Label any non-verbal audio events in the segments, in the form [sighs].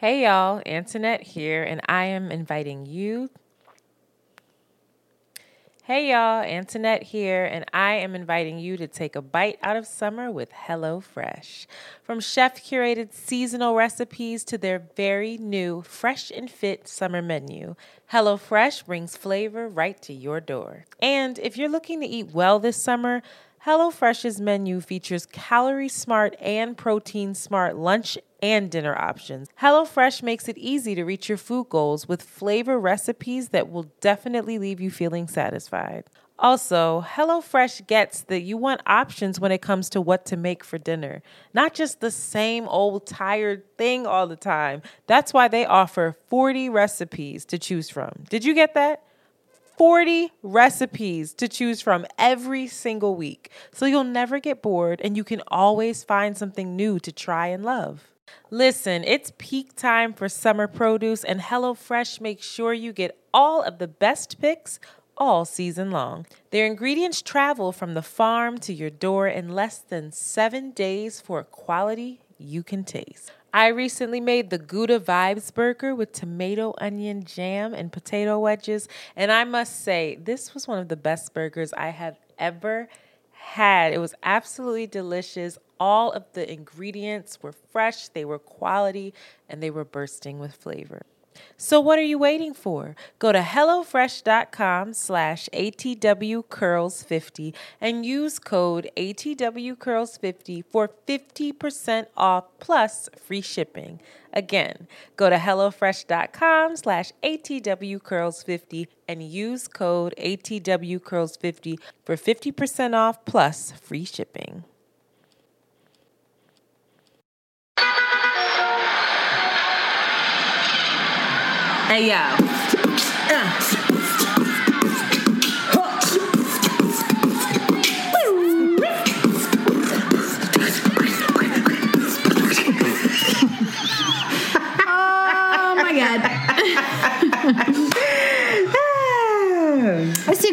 Hey y'all, Antoinette here, and I am inviting you. Hey y'all, Antoinette here, and I am inviting you to take a bite out of summer with HelloFresh. From chef curated seasonal recipes to their very new fresh and fit summer menu, HelloFresh brings flavor right to your door. And if you're looking to eat well this summer, HelloFresh's menu features calorie smart and protein smart lunch and dinner options. HelloFresh makes it easy to reach your food goals with flavor recipes that will definitely leave you feeling satisfied. Also, HelloFresh gets that you want options when it comes to what to make for dinner, not just the same old tired thing all the time. That's why they offer 40 recipes to choose from. Did you get that? 40 recipes to choose from every single week. So you'll never get bored and you can always find something new to try and love. Listen, it's peak time for summer produce, and HelloFresh makes sure you get all of the best picks all season long. Their ingredients travel from the farm to your door in less than seven days for a quality you can taste. I recently made the Gouda Vibes burger with tomato, onion, jam, and potato wedges. And I must say, this was one of the best burgers I have ever had. It was absolutely delicious. All of the ingredients were fresh, they were quality, and they were bursting with flavor. So what are you waiting for? Go to HelloFresh.com slash ATWCurls50 and use code ATWCurls50 for 50% off plus free shipping. Again, go to HelloFresh.com slash ATWCurls50 and use code ATWCurls50 for 50% off plus free shipping. Hey yo. Uh.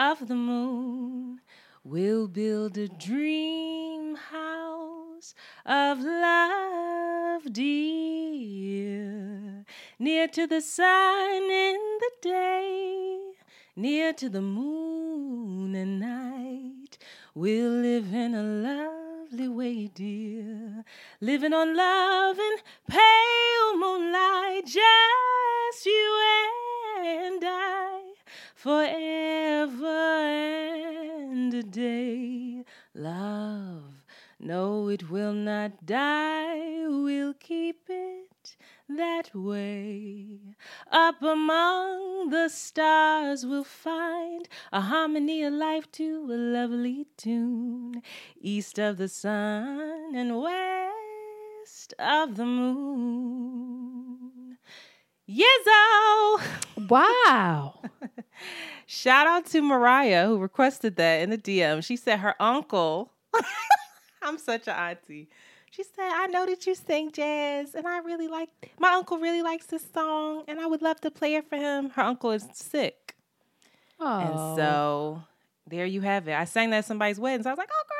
of the moon. We'll build a dream house of love, dear, near to the sun in the day, near to the moon at night. We'll live in a lovely way, dear, living on love and pale moonlight, just you and I forever and a day. Love, no, it will not die. We'll keep it that way. Up among the stars, we'll find a harmony of life to a lovely tune. East of the sun and west of the moon. Yizzo! Wow. [laughs] Shout out to Mariah who requested that in the DM. She said her uncle, [laughs] I'm such an auntie. She said, I know that you sing jazz and I really like, my uncle really likes this song and I would love to play it for him. Her uncle is sick. Oh. And so there you have it. I sang that at somebody's wedding. So I was like, oh, girl, I know that.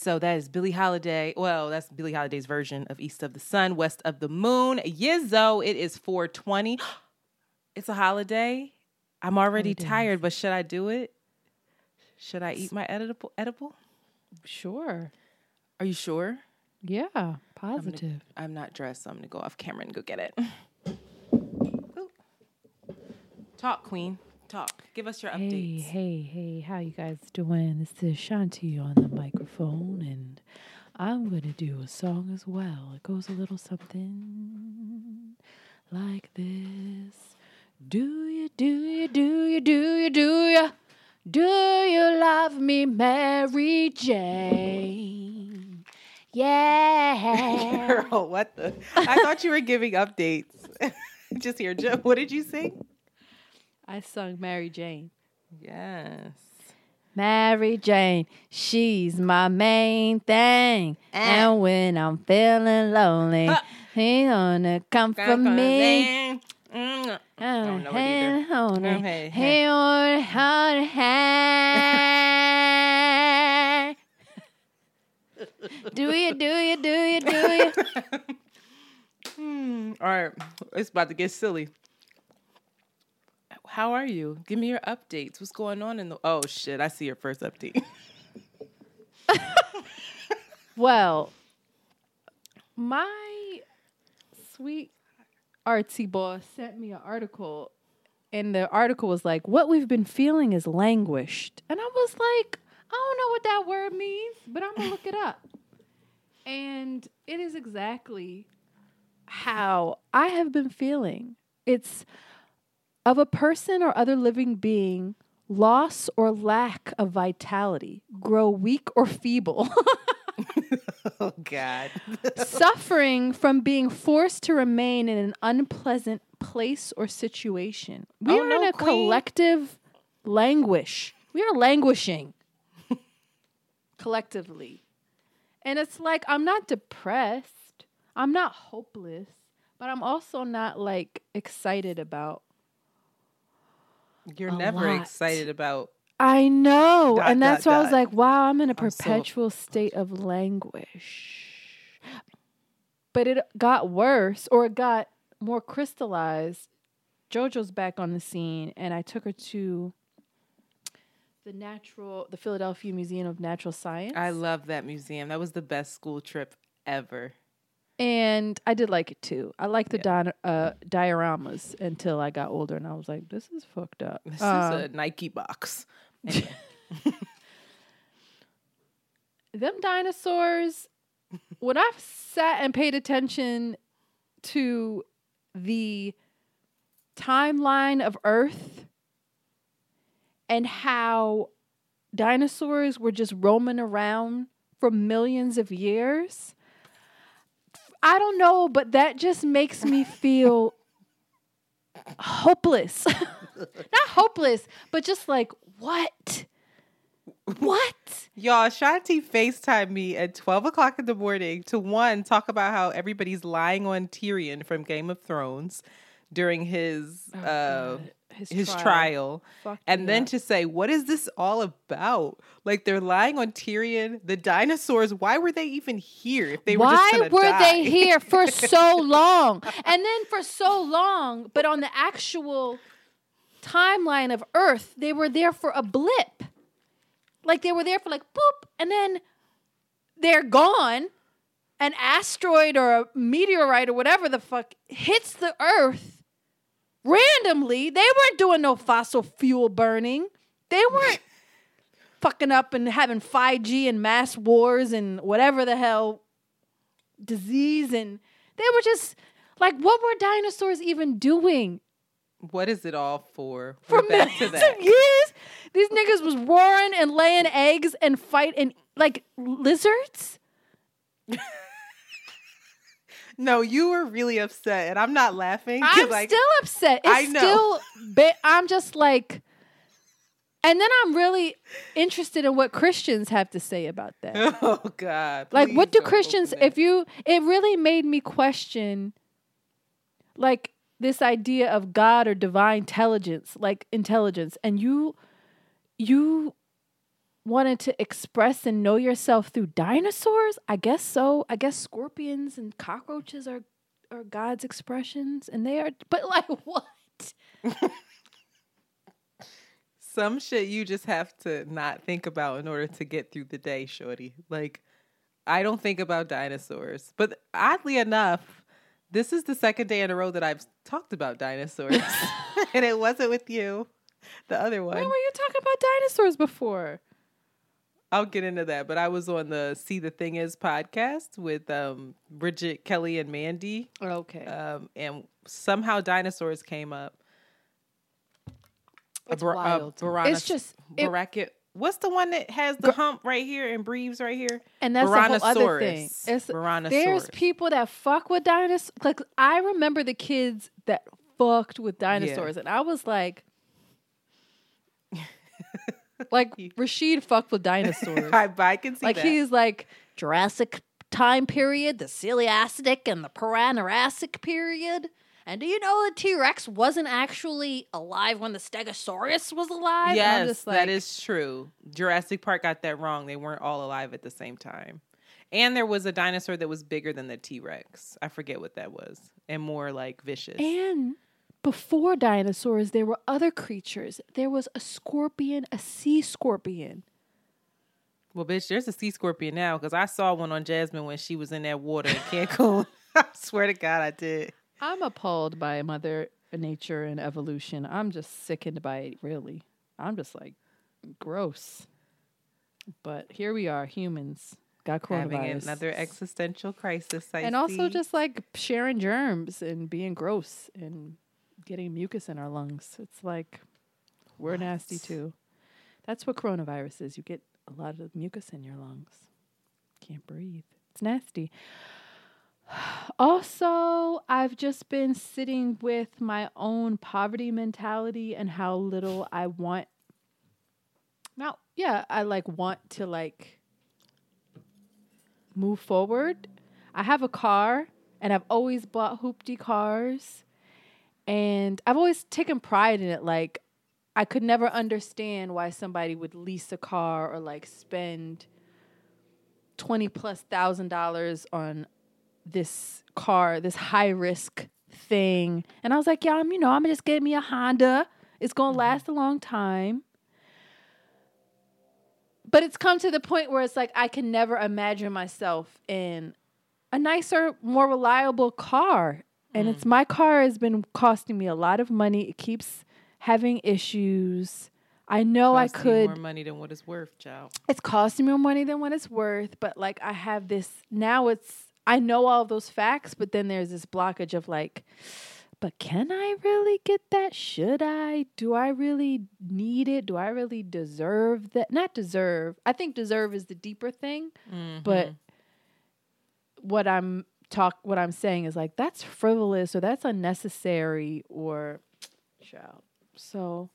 So that is Billie Holiday. Well, that's Billie Holiday's version of East of the Sun, West of the Moon. Yizzo, it is 420. [gasps] It's a holiday. I'm already Holidays. tired, but should I do it? Should I eat my edible? Edible? sure. Are you sure? Yeah. I'm gonna- Positive. I'm not dressed, so I'm gonna go off camera and go get it. [laughs] Ooh. Talk, Queen. Talk. Give us your Hey, updates. hey, hey, how you guys doing? This is Shanti on the microphone, and I'm gonna do a song as well. It goes a little something like this. Do you, do you, do you, do you, do you, do you love me, Mary Jane? Yeah. [laughs] Girl, what the? I thought you were giving updates. [laughs] Just here, Joe. What did you sing? I sung Mary Jane. Yes. Mary Jane, she's my main thing. And when I'm feeling lonely, Huh. he gonna come for me. Mm. I don't know it either. Okay, He on hard hand. Do you, do you, do you, do you? [laughs] Hmm. All right, it's about to get silly. How are you? Give me your updates. What's going on in the? Oh shit! I see your first update. [laughs] Well, my sweet artsy boss sent me an article, and the article was like, What we've been feeling is languished. And I was like, I don't know what that word means, but I'm to look it up. And it is exactly how I have been feeling. It's of a person or other living being, loss or lack of vitality, grow weak or feeble. [laughs] [laughs] oh God. [laughs] suffering from being forced to remain in an unpleasant place or situation. We Oh, are no, in a queen. collective languish. We are languishing collectively. And it's like I'm not depressed. I'm not hopeless, but I'm also not like excited about You're never lot. excited about. I know. Dot, and that's dot, why I was like, wow, I'm in a I'm so- perpetual state of languish. But it got worse or it got more crystallized. JoJo's back on the scene and I took her to the natural the Philadelphia Museum of Natural Science. I love that museum. That was the best school trip ever. And I did like it too. I liked the di- uh, dioramas until I got older and I was like, this is fucked up. This Um, is a Nike box. [laughs] Anyway. them dinosaurs when i've sat and paid attention to the timeline of earth and how dinosaurs were just roaming around for millions of years i don't know but that just makes me feel hopeless. [laughs] Not hopeless but just like what? What? Y'all, Shanti FaceTimed me at 12 o'clock in the morning to one, talk about how everybody's lying on Tyrion from Game of Thrones during his uh God. his, trial. Fucked And then up. to say, what is this all about? Like they're lying on Tyrion. The dinosaurs, why were they even here if they were Why were die? they here for [laughs] so long? And then for so long, but on the actual timeline of Earth, they were there for a blip. Like they were there for like boop, and then they're gone. An asteroid or a meteorite or whatever the fuck hits the Earth randomly. They weren't doing no fossil fuel burning. They weren't [laughs] fucking up and having 5G and mass wars and whatever the hell disease and they were just like what were dinosaurs even doing What is it all for? for We're back [laughs] to millions that. of years these niggas was roaring and laying eggs and fighting like lizards [laughs] No, you were really upset, and I'm not laughing. i'm like, still upset it's I know. still ba- i'm just like and then i'm really interested in what christians have to say about that [laughs] Oh God! Like, what do Christians, if you, it really made me question, like, this idea of God or divine intelligence, like intelligence, and you, you wanted to express and know yourself through dinosaurs? I guess so. I guess scorpions and cockroaches are, are God's expressions, and they are, but like, [laughs] what? some shit you just have to not think about in order to get through the day, shorty. Like, I don't think about dinosaurs, but oddly enough, this is the second day in a row that I've talked about dinosaurs, [laughs] [laughs] and it wasn't with you. The other one, When were you talking about dinosaurs before? I'll get into that. But I was on the See the Thing Is podcast with um, Bridget Kelly and Mandy, Okay. um, and somehow dinosaurs came up. It's Bar- wild. Barana- It's just- it- What's the one that has the hump right here and breathes right here? And that's the whole other thing. It's, there's people that fuck with dinosaurs. Like I remember the kids that fucked with dinosaurs, and I was like, like [laughs] Rashid fucked with dinosaurs. [laughs] I, I can see like that. he's like Jurassic time period, the Ciliacic and the Piranhurassic period. And do you know the T Rex wasn't actually alive when the Stegosaurus was alive? Yes, just like, that is true. Jurassic Park got that wrong. They weren't all alive at the same time. And there was a dinosaur that was bigger than the T Rex. I forget what that was, and more like vicious. And before dinosaurs, there were other creatures. There was a scorpion, a sea scorpion. well, bitch, there's a sea scorpion now because I saw one on Jasmine when she was in that water in Cancun. [laughs] I swear to God, I did. I'm appalled by Mother Nature and evolution. I'm just sickened by it, really. I'm just like, gross. But here we are, humans, got Having coronavirus. another existential crisis. I and also just like sharing germs and being gross and getting mucus in our lungs. It's like we're nasty too. That's what coronavirus is. You get a lot of mucus in your lungs. Can't breathe. It's nasty. [sighs] Also, I've just been sitting with my own poverty mentality and how little I want. Now, yeah, I like want to like move forward. I have a car and I've always bought hoopty cars and I've always taken pride in it. Like, I could never understand why somebody would lease a car or like spend 20 plus thousand dollars on this car, this high risk thing. And I was like, yeah, I'm, you know, I'm gonna just get me a Honda. It's gonna mm-hmm. last a long time. But it's come to the point where it's like I can never imagine myself in a nicer, more reliable car. And it's mm. my car has been costing me a lot of money. It keeps having issues. I know I could more money than what it's worth, child. it's costing me more money than what it's worth but like i have this now it's i know all of those facts but then there's this blockage of like but can i really get that? Should i? Do i really need it? Do i really deserve that? Not deserve. I think deserve is the deeper thing but mm-hmm. what i'm talk what i'm saying is like that's frivolous or that's unnecessary or child so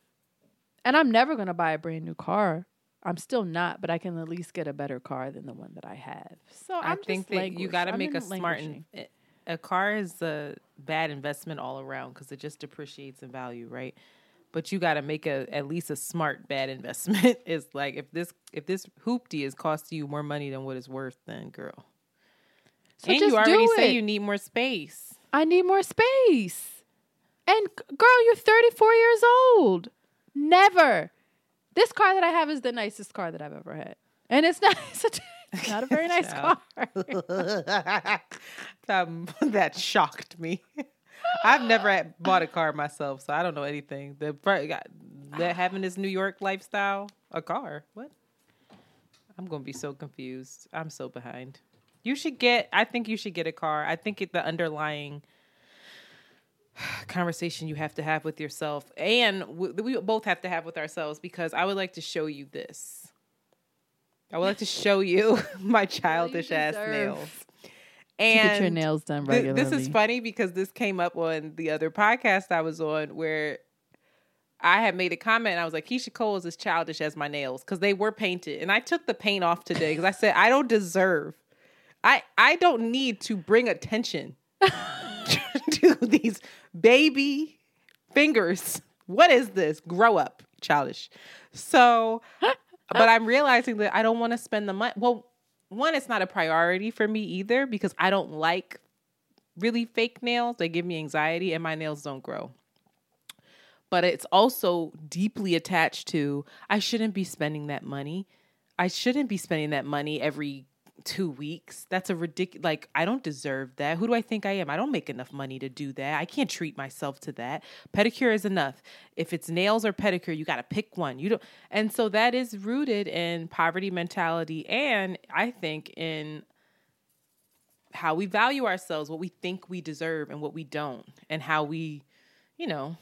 and I'm never going to buy a brand new car. I'm still not, but I can at least get a better car than the one that I have. So I'm I think just that you got to make a smart. In, a car is a bad investment all around because it just depreciates in value, right? But you got to make a at least a smart bad [laughs] investment. is like if this if this hoopty is costing you more money than what it's worth, then girl. So and just you already do say you need more space. I need more space. And girl, you're 34 years old. Never. This car that I have is the nicest car that I've ever had. And it's not [laughs] it's, a, not a very [laughs] nice car. [laughs] um, that shocked me. I've never had, bought a car myself, so I don't know anything. The that having this New York lifestyle, a car, what? I'm gonna be so confused. I'm so behind. You should get. I think you should get a car. I think it, the underlying [sighs] conversation you have to have with yourself, and w- we both have to have with ourselves, because I would like to show you this. I would like to show you [laughs] my [laughs] childish ass nails. And get your nails done Th- regularly. this is funny because this came up on the other podcast I was on where I had made a comment and I was like, Keyshia Cole is as childish as my nails because they were painted. And I took the paint off today because I said, I don't deserve, I, I don't need to bring attention [laughs] to these baby fingers. What is this? Grow up, childish. So, [laughs] but I'm realizing that I don't want to spend the money. Well, one, it's not a priority for me either because I don't like really fake nails. They give me anxiety and my nails don't grow. But it's also deeply attached to I shouldn't be spending that money. I shouldn't be spending that money every two weeks. That's a ridiculous, like, I don't deserve that. Who do I think I am? I don't make enough money to do that. I can't treat myself to that. Pedicure is enough. If it's nails or pedicure, you got to pick one. You don't, and so that is rooted in poverty mentality and I think in how we value ourselves, what we think we deserve and what we don't, and how we, you know,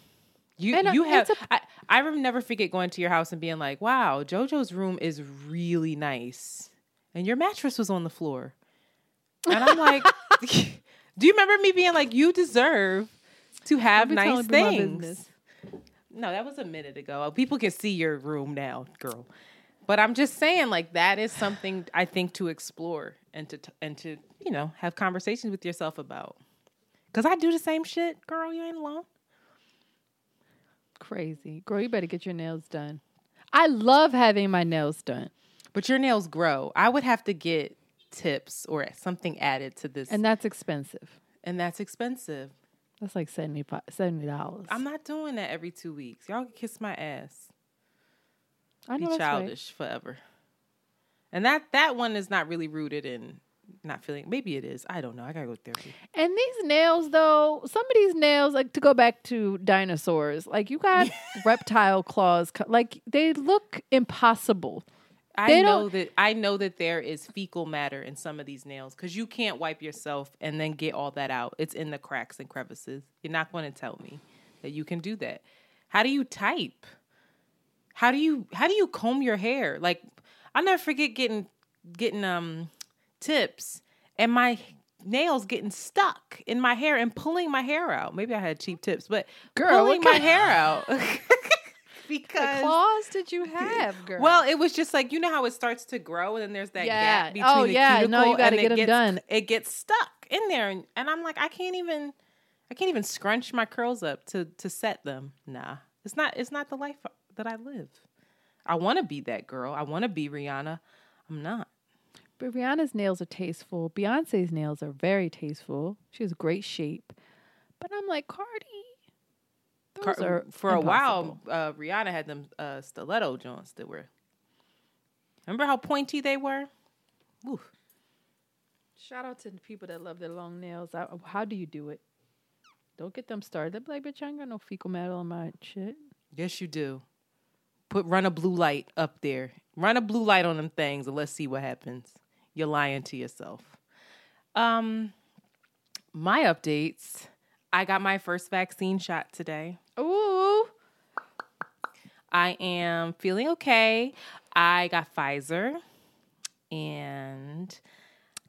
You And, uh, you have a- I I never forget going to your house and being like, "Wow, JoJo's room is really nice." And your mattress was on the floor. And I'm like, [laughs] "Do you remember me being like, "You deserve to have nice telling people my things?" No, that was a minute ago. Uh, people can see your room now, girl. But I'm just saying, like that is something I think to explore and to and to you know have conversations with yourself about. Cause I do the same shit, girl. You ain't alone. Crazy. Girl, you better get your nails done. I love having my nails done. But your nails grow. I would have to get tips or something added to this, And that's expensive. And that's expensive. That's like 70 dollars. I'm not doing that every two weeks. Y'all can kiss my ass. I Be know right. childish forever. And that that one is not really rooted in not feeling. Maybe it is. I don't know. I gotta go to therapy. And these nails, though, some of these nails, like to go back to dinosaurs, like you got [laughs] reptile claws, like they look impossible. I know that I know that there is fecal matter in some of these nails because you can't wipe yourself and then get all that out. It's in the cracks and crevices. You're not going to tell me that you can do that. How do you type? How do you how do you comb your hair? Like I'll never forget getting getting um tips and my nails getting stuck in my hair and pulling my hair out. Maybe I had cheap tips, but Girl, pulling my hair out. [laughs] [laughs] What because claws did you have, girl? well, it was just like you know how it starts to grow, and then there's that Yeah. gap oh, between Oh, the yeah. No, cuticle, you gotta and get it gets, done. It gets stuck in there, and, and I'm like, I can't even, I can't even scrunch my curls up to to set them. Nah, it's not, it's not the life that I live. I want to be that girl. I want to be Rihanna. I'm not. But Rihanna's nails are tasteful. Beyonce's nails are very tasteful. She has great shape. But I'm like, Cardi, Car- are for a while, uh, Rihanna had them uh, stiletto joints that were. Remember how pointy they were? Ooh. Shout out to the people that love their long nails. I, how do you do it? Don't get them started. They'll be like, bitch, I ain't got no fecal matter on my shit. Yes, you do. Put run a blue light up there. Run a blue light on them things and let's see what happens. You're lying to yourself. Um my updates. I got my first vaccine shot today. Ooh. I am feeling okay. I got Pfizer and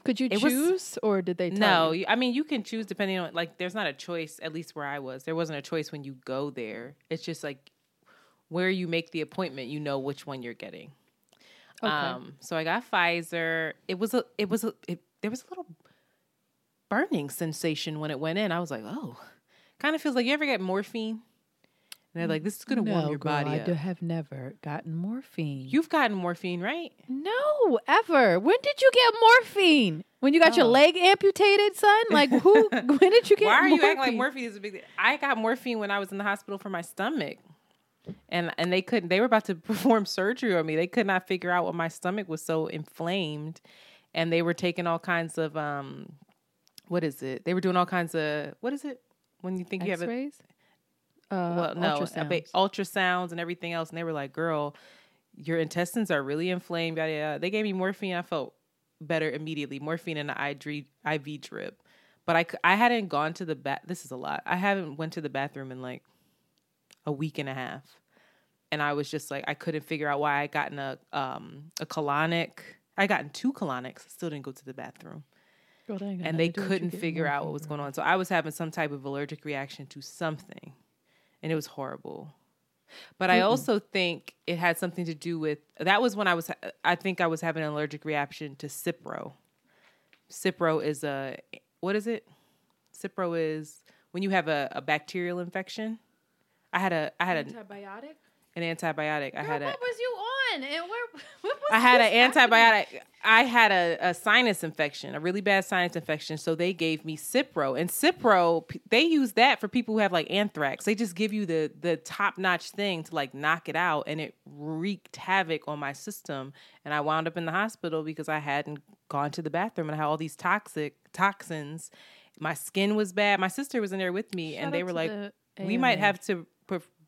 Could you It was- choose or did they tell no, you? you- I mean you can choose depending on like there's not a choice at least where I was. There wasn't a choice when you go there. It's just like where you make the appointment, you know which one you're getting. Okay. Um, so I got Pfizer. It was a, it was a, it, there was a little burning sensation when it went in. I was like, oh, kind of feels like you ever get morphine, and they're like, this is gonna warm your girl, body I up. do- have never gotten morphine. You've gotten morphine, right? no, ever. When did you get morphine? When you got your Oh. leg amputated, son? Like who? [laughs] [laughs] when did you get? Why are morphine? you acting like morphine is a big? I got morphine when I was in the hospital for my stomach. And and they couldn't. They were about to [laughs] perform surgery on me. They could not figure out what my stomach was so inflamed, and they were taking all kinds of um, what is it? They were doing all kinds of what is it when you think you have X-rays? Uh, well, no, ultrasounds. ba- ultrasounds and everything else. And they were like, girl, your intestines are really inflamed. Yada, yada. They gave me morphine. I felt better immediately. Morphine and an IV, IV drip. But I I hadn't gone to the bath. This is a lot. I haven't went to the bathroom in like a week and a half. And I was just like, I couldn't figure out why I gotten a, um, a colonic. I gotten two colonics. Still didn't go to the bathroom Girl, that ain't got and they to do with you couldn't figure out what was going on. So I was having some type of allergic reaction to something, and it was horrible. But I also think it had something to do with that was when I was I think I was having an allergic reaction to Cipro. Cipro is a what is it? Cipro is when you have a, a bacterial infection. I had a I had a, Antibiotic? an antibiotic. I Girl, had a what was you on? And where? [laughs] What was I had an happening? antibiotic. I had a, a sinus infection, a really bad sinus infection. So they gave me Cipro, and Cipro they use that for people who have like anthrax. They just give you the the top notch thing to like knock it out, and it wreaked havoc on my system. And I wound up in the hospital because I hadn't gone to the bathroom and I had all these toxic toxins. My skin was bad. My sister was in there with me, Shout and they were like, the "We might have to."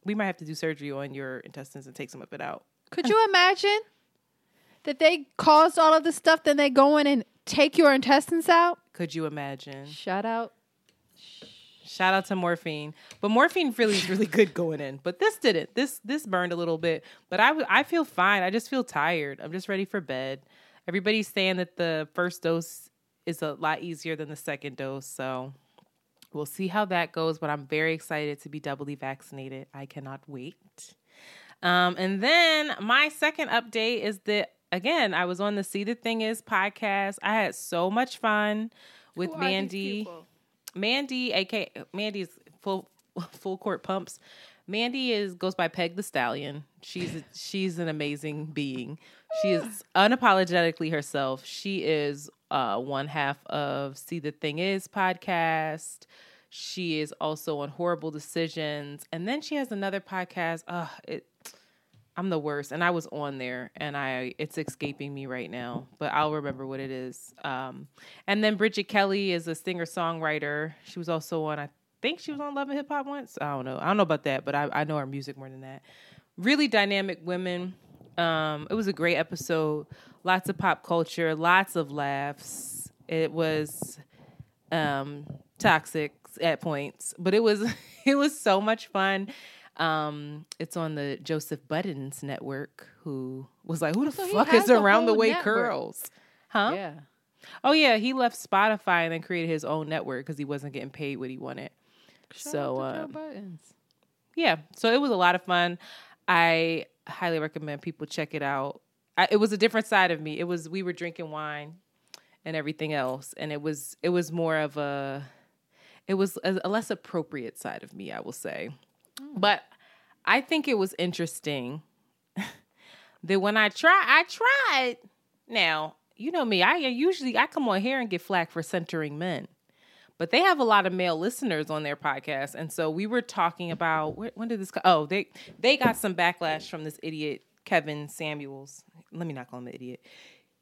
We might have to do surgery on your intestines and take some of it out. Could you imagine that they caused all of this stuff, then they go in and take your intestines out? Could you imagine? Shout out. Shout out to morphine, but morphine really is really good going in. But this didn't. This this burned a little bit, but I w- I feel fine. I just feel tired. I'm just ready for bed. Everybody's saying that the first dose is a lot easier than the second dose, so we'll see how that goes. But I'm very excited to be doubly vaccinated. I cannot wait. Um, and then my second update is that again, I was on the See the Thing Is podcast. I had so much fun with Who Mandy. Mandy, aka Mandy's full full court pumps. Mandy is goes by Peg the Stallion. She's she's an amazing being. She is [sighs] unapologetically herself. She is uh, one half of See the Thing Is podcast. She is also on Horrible Decisions, and then she has another podcast. Uh, it I'm the worst, and I was on there, and I it's escaping me right now, but I'll remember what it is. Um, and then Bridget Kelly is a singer songwriter. She was also on, I think she was on Love and Hip Hop once. I don't know, I don't know about that, but I, I know her music more than that. Really dynamic women. Um, it was a great episode. Lots of pop culture, lots of laughs. It was um, toxic at points, but it was [laughs] it was so much fun. Um, it's on the Joseph Budden's network, who was like, "Who the So fuck is around the way network. curls?" Huh? Yeah. Oh yeah, he left Spotify and then created his own network because he wasn't getting paid what he wanted. Shout so out to Joe um, Buttons. yeah, so it was a lot of fun. I highly recommend people check it out. I, it was a different side of me. It was we were drinking wine and everything else, and it was it was more of a it was a, a less appropriate side of me, I will say. But I think it was interesting [laughs] that when I try, I tried. Now you know me. I usually I come on here and get flack for centering men but they have a lot of male listeners on their podcast and so we were talking about when did this oh they they got some backlash from this idiot kevin samuels let me not call him an idiot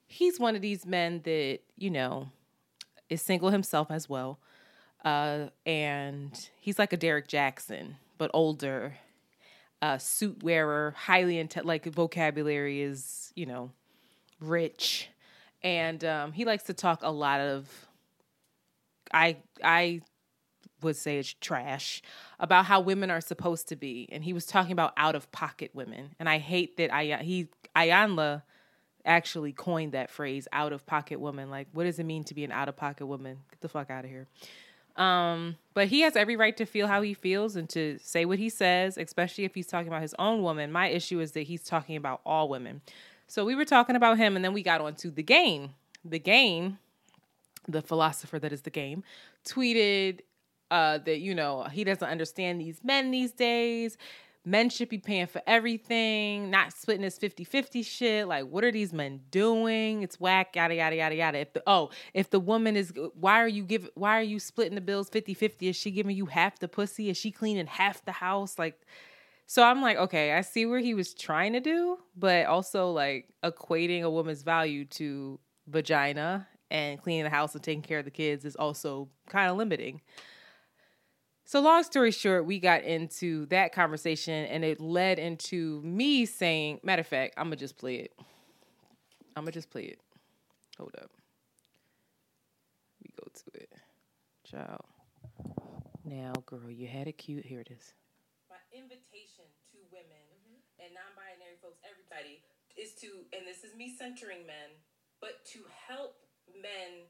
he's one of these men that you know is single himself as well uh, and he's like a derrick jaxn but older uh, suit wearer highly inte- like vocabulary is you know rich and um, he likes to talk a lot of I I would say it's trash about how women are supposed to be, and he was talking about out of pocket women, and I hate that I he Iyanla actually coined that phrase out of pocket woman. Like, what does it mean to be an out of pocket woman? Get the fuck out of here. Um, but he has every right to feel how he feels and to say what he says, especially if he's talking about his own woman. My issue is that he's talking about all women. So we were talking about him, and then we got on to the game. The game the philosopher that is the game, tweeted uh, that, you know, he doesn't understand these men these days. Men should be paying for everything, not splitting this 50 50 shit. Like, what are these men doing? It's whack, yada, yada, yada, yada. If the, oh, if the woman is, why are you giving why are you splitting the bills 50 50? Is she giving you half the pussy? Is she cleaning half the house? Like, so I'm like, okay, I see where he was trying to do, but also like equating a woman's value to vagina and cleaning the house and taking care of the kids is also kind of limiting. So, long story short, we got into that conversation and it led into me saying, matter of fact, I'm gonna just play it. I'm gonna just play it. Hold up. We go to it. Ciao. Now, girl, you had it cute. Here it is. My invitation to women mm-hmm. and non binary folks, everybody, is to, and this is me centering men, but to help men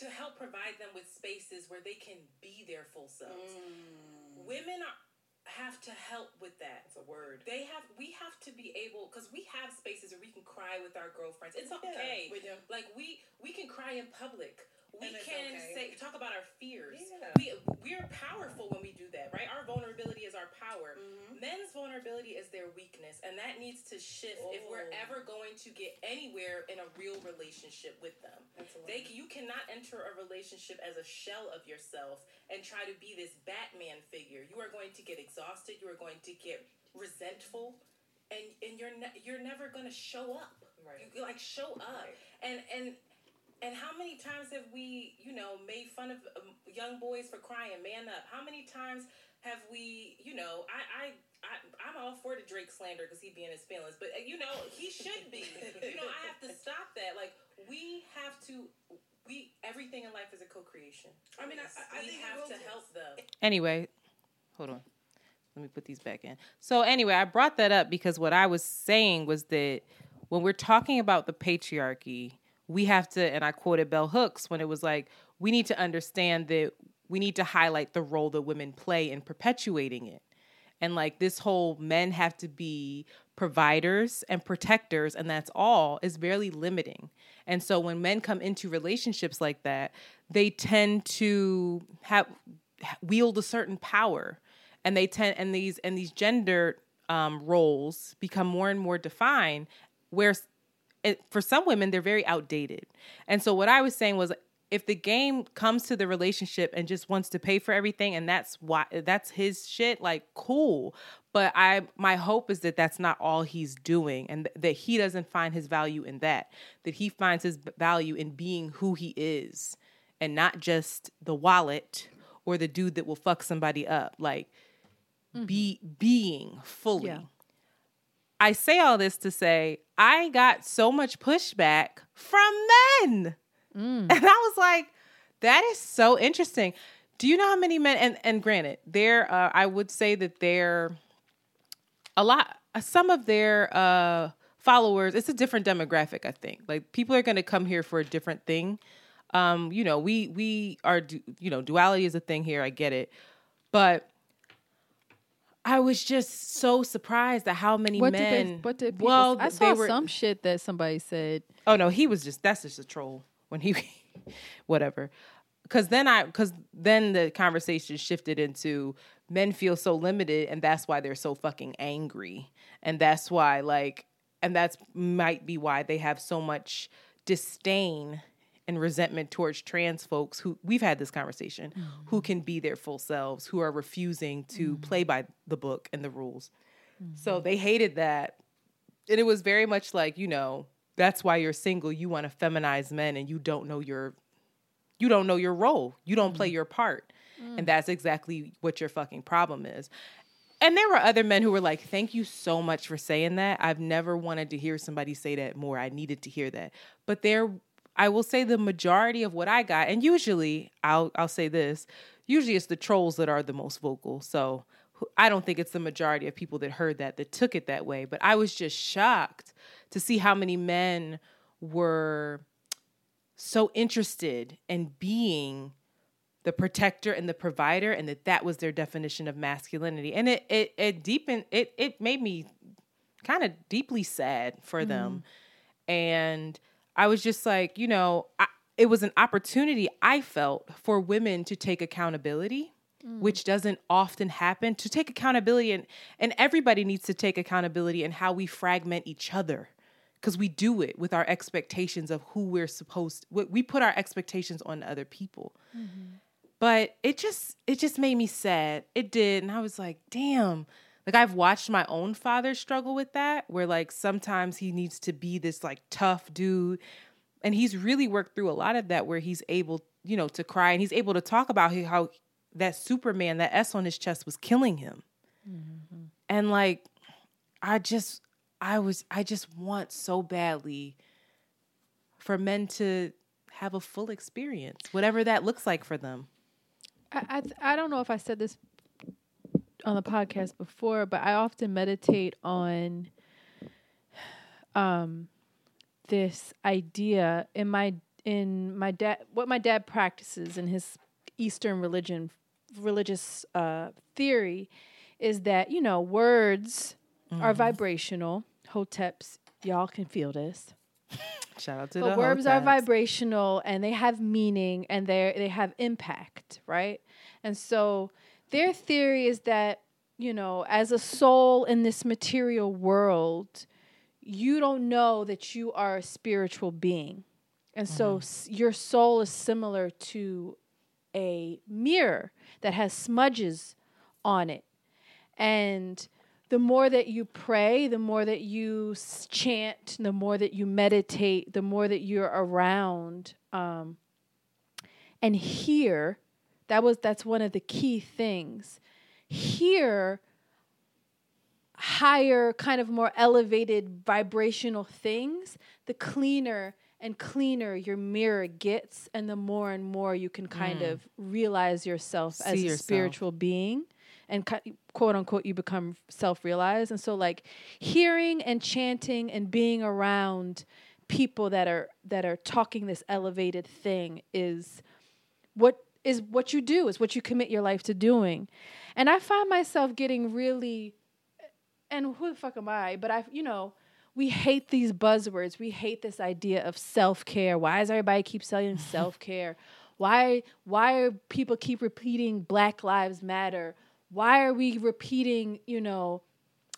to help provide them with spaces where they can be their full selves. Mm. Women are, have to help with that. It's a word. They have. We have to be able because we have spaces where we can cry with our girlfriends. It's okay. we do. Like we we can cry in public. We can okay. say talk about our fears. Yeah. We we're powerful when we do that, right? Our vulnerability is our power. Mm-hmm. Men's vulnerability is their weakness, and that needs to shift if we're Oh. ever going to get anywhere in a real relationship with them. They you cannot enter a relationship as a shell of yourself and try to be this Batman figure. You are going to get exhausted. You are going to get resentful, and and you're ne- you're never going to show up. Right. You like show up, Right. and and and how many times have we, you know, made fun of um, young boys for crying? Man up. How many times have we, you know, I, I, I I'm all for the Drake slander because he be in his feelings, but uh, you know, he should be. you know, I have to stop that. Like we have to. We everything in life is a co-creation. I mean, I, I we think have to help them. anyway, hold on. Let me put these back in. So anyway, I brought that up because what I was saying was that when we're talking about the patriarchy, we have to, and I quoted Bell Hooks when it was like, we need to understand that we need to highlight the role that women play in perpetuating it. And like this whole men have to be providers and protectors, and that's all is barely limiting. And so when men come into relationships like that, they tend to have wield a certain power and they tend and these and these gender um, roles become more and more defined where for some women they're very outdated and so what i was saying was if the game comes to the relationship and just wants to pay for everything and that's why that's his shit like cool but i my hope is that that's not all he's doing and th- that he doesn't find his value in that that he finds his value in being who he is and not just the wallet or the dude that will fuck somebody up like mm-hmm. be being fully yeah. I say all this to say i got so much pushback from men Mm. [laughs] And I was like, that is so interesting. Do you know how many men and and granted, there uh, I would say that they're a lot some of their uh followers, it's a different demographic, I think. Like people are going to come here for a different thing. Um, you know, we we are you know, duality is a thing here, I get it. But I was just so surprised at how many what men. Did they, what did people, well, I saw were, some shit that somebody said. Oh no, he was just that's just a troll when he [laughs] whatever because then i because then the conversation shifted into men feel so limited and that's why they're so fucking angry and that's why like and that's might be why they have so much disdain and resentment towards trans folks who we've had this conversation mm-hmm. who can be their full selves who are refusing to mm-hmm. play by the book and the rules mm-hmm. so they hated that and it was very much like you know that's why you're single. You want to feminize men and you don't know your you don't know your role. You don't mm. play your part. Mm. And that's exactly what your fucking problem is. And there were other men who were like, "Thank you so much for saying that. I've never wanted to hear somebody say that more. I needed to hear that." But there I will say the majority of what I got, and usually I'll I'll say this, usually it's the trolls that are the most vocal. So I don't think it's the majority of people that heard that that took it that way, but I was just shocked to see how many men were so interested in being the protector and the provider and that that was their definition of masculinity and it it it deepened it it made me kind of deeply sad for mm. them and i was just like you know I, it was an opportunity i felt for women to take accountability mm. which doesn't often happen to take accountability and and everybody needs to take accountability in how we fragment each other because we do it with our expectations of who we're supposed to, we put our expectations on other people mm-hmm. but it just it just made me sad it did and i was like damn like i've watched my own father struggle with that where like sometimes he needs to be this like tough dude and he's really worked through a lot of that where he's able you know to cry and he's able to talk about how that superman that s on his chest was killing him mm-hmm. and like i just I was I just want so badly for men to have a full experience, whatever that looks like for them. I I, I don't know if I said this on the podcast before, but I often meditate on um this idea in my in my dad what my dad practices in his Eastern religion religious uh, theory is that you know words mm-hmm. are vibrational hoteps, y'all can feel this. Shout out to but the words are vibrational and they have meaning and they they have impact, right? And so their theory is that you know, as a soul in this material world, you don't know that you are a spiritual being. And mm-hmm. so s- your soul is similar to a mirror that has smudges on it. And the more that you pray, the more that you chant, the more that you meditate, the more that you're around um, and hear. That was that's one of the key things. Hear higher, kind of more elevated vibrational things, the cleaner and cleaner your mirror gets and the more and more you can kind of realize yourself as Mm. See a yourself. spiritual being and quote unquote you become self-realized and so like hearing and chanting and being around people that are that are talking this elevated thing is what is what you do is what you commit your life to doing and i find myself getting really and who the fuck am i but i you know we hate these buzzwords we hate this idea of self-care why does everybody keep saying [laughs] self-care why why are people keep repeating black lives matter why are we repeating you know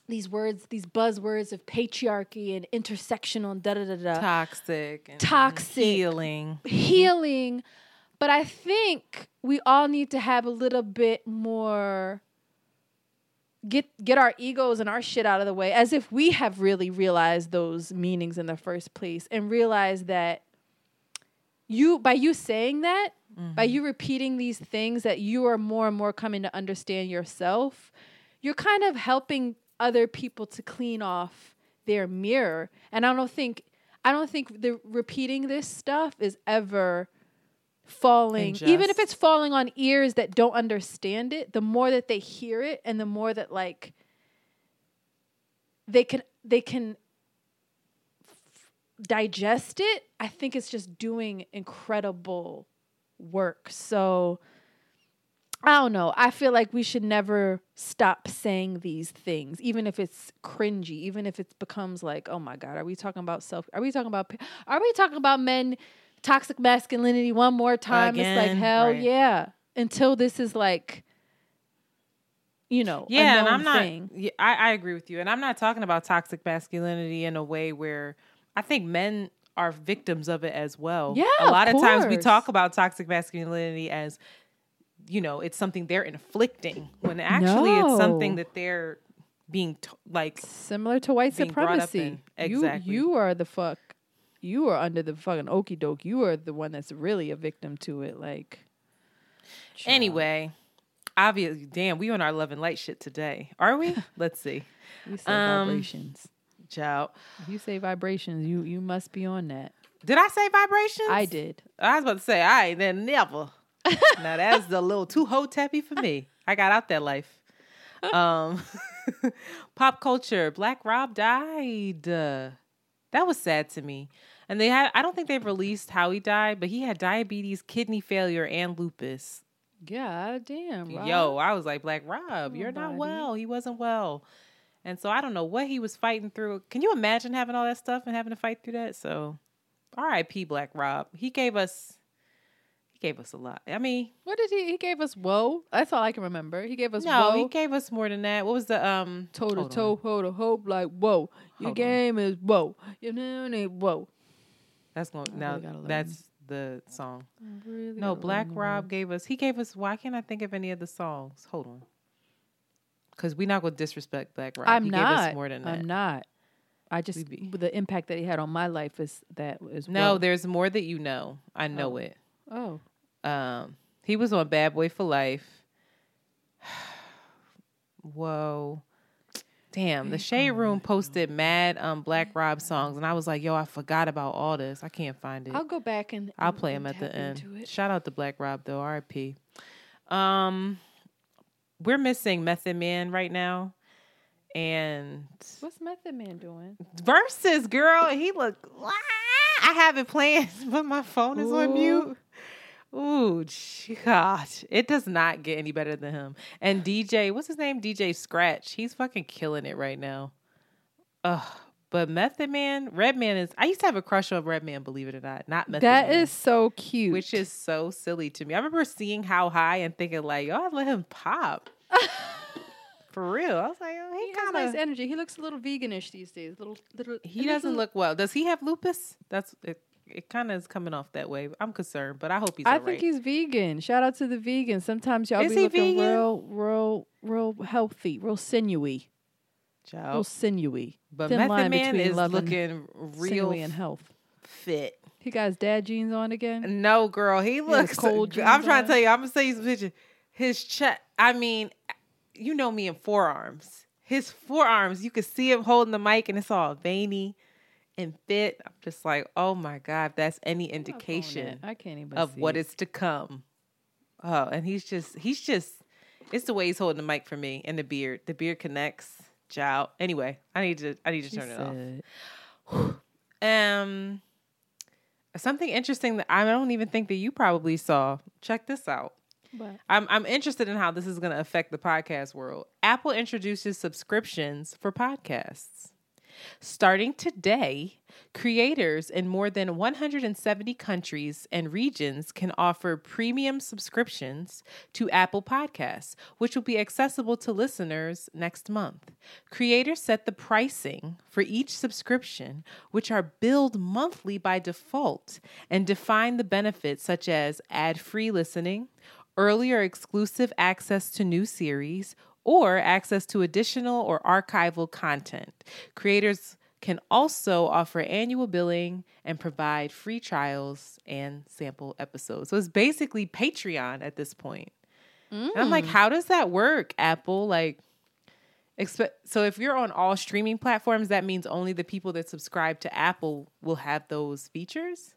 these words these buzzwords of patriarchy and intersectional and da da da da Toxic. And Toxic. Healing. healing. But I think we all need to have a little bit more get get our egos and our shit out of the way as if we have really realized those meanings in the first place and realize that you by you saying that by mm-hmm. you repeating these things that you are more and more coming to understand yourself you're kind of helping other people to clean off their mirror. And i don't think i don't think the repeating this stuff is ever falling even if it's falling on ears that don't understand it the more that they hear it and the more that like they can they can f- digest it i think it's just doing incredible work so I don't know. I feel like we should never stop saying these things, even if it's cringy, even if it becomes like, oh my God, are we talking about self? Are we talking about, are we talking about men, toxic masculinity one more time? it's like, hell right. yeah. Until this is like, you know, Yeah, and I'm not. Yeah, I, I agree with you, and I'm not talking about toxic masculinity in a way where I think men are victims of it as well. Yeah, a lot of of, times we talk about toxic masculinity as, you know, it's something they're inflicting when actually it's something that they're being t- like. Similar to white being brought up supremacy. in. You, Exactly. you are the fuck, you are under the fucking okey doke. You are the one that's really a victim to it. Like, child. Anyway, obviously, damn, we on our love and light shit today, are we? [laughs] Let's see, we say um, vibrations. ciao. You say vibrations, you you must be on that. Did I say vibrations? I did. I was about to say, I ain't then never. [laughs] now that's a little too hoteppy for me. I got out that life. [laughs] Um, pop culture. Black Rob died. Uh, that was sad to me. And they had. I don't think they've released how he died, but he had diabetes, kidney failure, and lupus. God damn. Rob. Yo, I was like, Black Rob, you're not buddy. well. He wasn't well. And so I don't know what he was fighting through. Can you imagine having all that stuff and having to fight through that? So R.I.P. Black Rob. He gave us he gave us a lot. I mean, What did he? He gave us whoa. That's all I can remember. He gave us no, whoa. he gave us more than that. What was the um toe to on. toe, hoe to hope, like whoa. Your Hold on. game is whoa. You know, and it- whoa. That's going I now really that's the song. Really No, Black Rob gave us he gave us why can't I think of any of the songs? Hold on. Cause we're not gonna disrespect Black Rob. I'm he not. gave us more than that. I'm not. I just be- the impact that he had on my life is that is No, whoa. there's more that you know. I know Oh. it. Oh, Um, he was on Bad Boy for Life. [sighs] Whoa. Damn, the Shade Room posted mad um Black Rob songs, and I was like, yo, I forgot about all this. I can't find it. I'll go back and I'll play and at the end. Shout out to Black Rob though, R.I.P. Um, we're missing Method Man right now, and What's Method Man doing? versus girl, he look. I have it playing, [laughs] but my phone is on mute. Ooh, gosh, it does not get any better than him. And DJ, what's his name? DJ Scratch. He's fucking killing it right now. Ugh. But Method Man, Redman is. I used to have a crush on Redman, believe it or not. Not Method That Man, is so cute. which is so silly to me. I remember seeing How High and thinking like, oh, "Yo, I'd let him pop." [laughs] For real, I was like, oh, he he has kind nice of. energy. He looks a little veganish these days. Little little. He doesn't look well. Does he have lupus? That's it. It kind of is coming off that way. I'm concerned, but I hope he's. I think right. he's vegan. Shout out to the vegans. Sometimes y'all Is be looking vegan? real, real, real healthy, real sinewy, Child. real sinewy. But Thin Method Man is looking real sinewy and health. fit. He got his dad jeans on again. No, girl, he looks. cold I'm trying on. to tell you. I'm gonna say some picture. His chest. I mean, you know me in forearms. His forearms. You could see him holding the mic, and it's all veiny. And fit. I'm just like, oh my God, if that's any indication. I can't even of what it. is to come. Oh, and he's just he's just it's the way he's holding the mic for me and the beard. The beard connects. Ciao. Anyway, I need to I need to She turn it off. [sighs] Um, something interesting that I don't even think that you probably saw. Check this out. But I'm I'm interested in how this is going to affect the podcast world. Apple introduces subscriptions for podcasts. Starting today, creators in more than 170 countries and regions can offer premium subscriptions to Apple Podcasts, which will be accessible to listeners next month. Creators set the pricing for each subscription, which are billed monthly by default, and define the benefits such as ad free listening, earlier exclusive access to new series, or access to additional or archival content. Creators can also offer annual billing and provide free trials and sample episodes. So it's basically Patreon at this point. And I'm like, mm. how does that work, Apple? Like, expect so if you're on all streaming platforms, that means only the people that subscribe to Apple will have those features.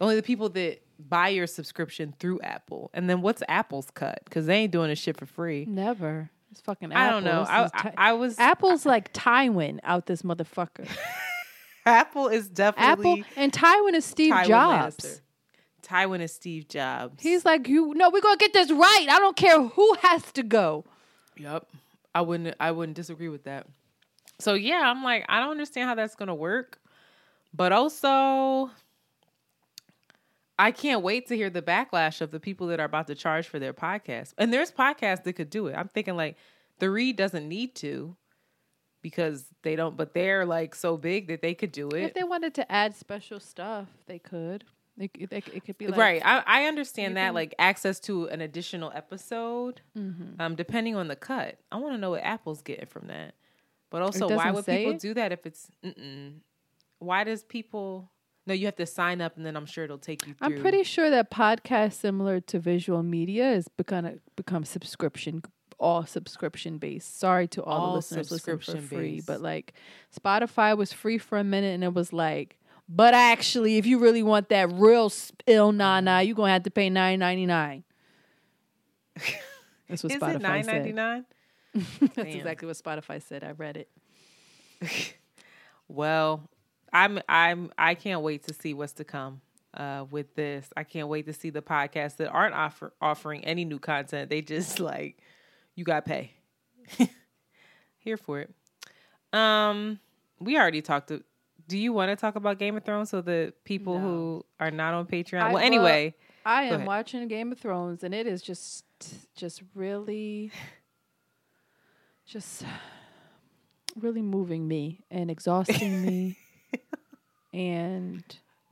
Only the people that buy your subscription through Apple. And then what's Apple's cut? Because they ain't doing this shit for free. never. It's fucking. I don't know. I, I, I was Apple's like Tywin out this motherfucker. [laughs] Apple is definitely Apple and Tywin is Steve Tywin Jobs. Lannister. Tywin is Steve Jobs. He's like, you no, we're gonna get this right. I don't care who has to go. Yep. I wouldn't I wouldn't disagree with that. So yeah, I'm like, I don't understand how that's gonna work. But also I can't wait to hear the backlash of the people that are about to charge for their podcast. And there's podcasts that could do it. I'm thinking like the read doesn't need to because they don't but they're like so big that they could do it. If they wanted to add special stuff, they could. It, it, it could be like, right. I, I understand that, like access to an additional episode, Mm-hmm. um, depending on the cut. I want to know what Apple's getting from that. But also, why would people do that if it's? Mm-mm. Why does people? No, you have to sign up, and then I'm sure it'll take you. through. I'm pretty sure that podcasts similar to visual media is become become subscription all subscription based. Sorry to all, All the listeners listen for subscription free, based. but like Spotify was free for a minute and it was like, but actually, if you really want that real ill na na, you're gonna have to pay nine ninety nine. [laughs] That's what Is Spotify it nine ninety nine? [laughs] That's Damn. exactly what Spotify said. I read it. [laughs] Well, I'm I'm I can't wait to see what's to come uh, with this. I can't wait to see the podcasts that aren't offer, offering any new content. They just [laughs] like you got pay. [laughs] Here for it. Um, we already talked. To, do you want to talk about Game of Thrones so the people No. who are not on Patreon? I- well, well, anyway, I am ahead. watching Game of Thrones, and it is just, just really, [laughs] just really moving me and exhausting me, and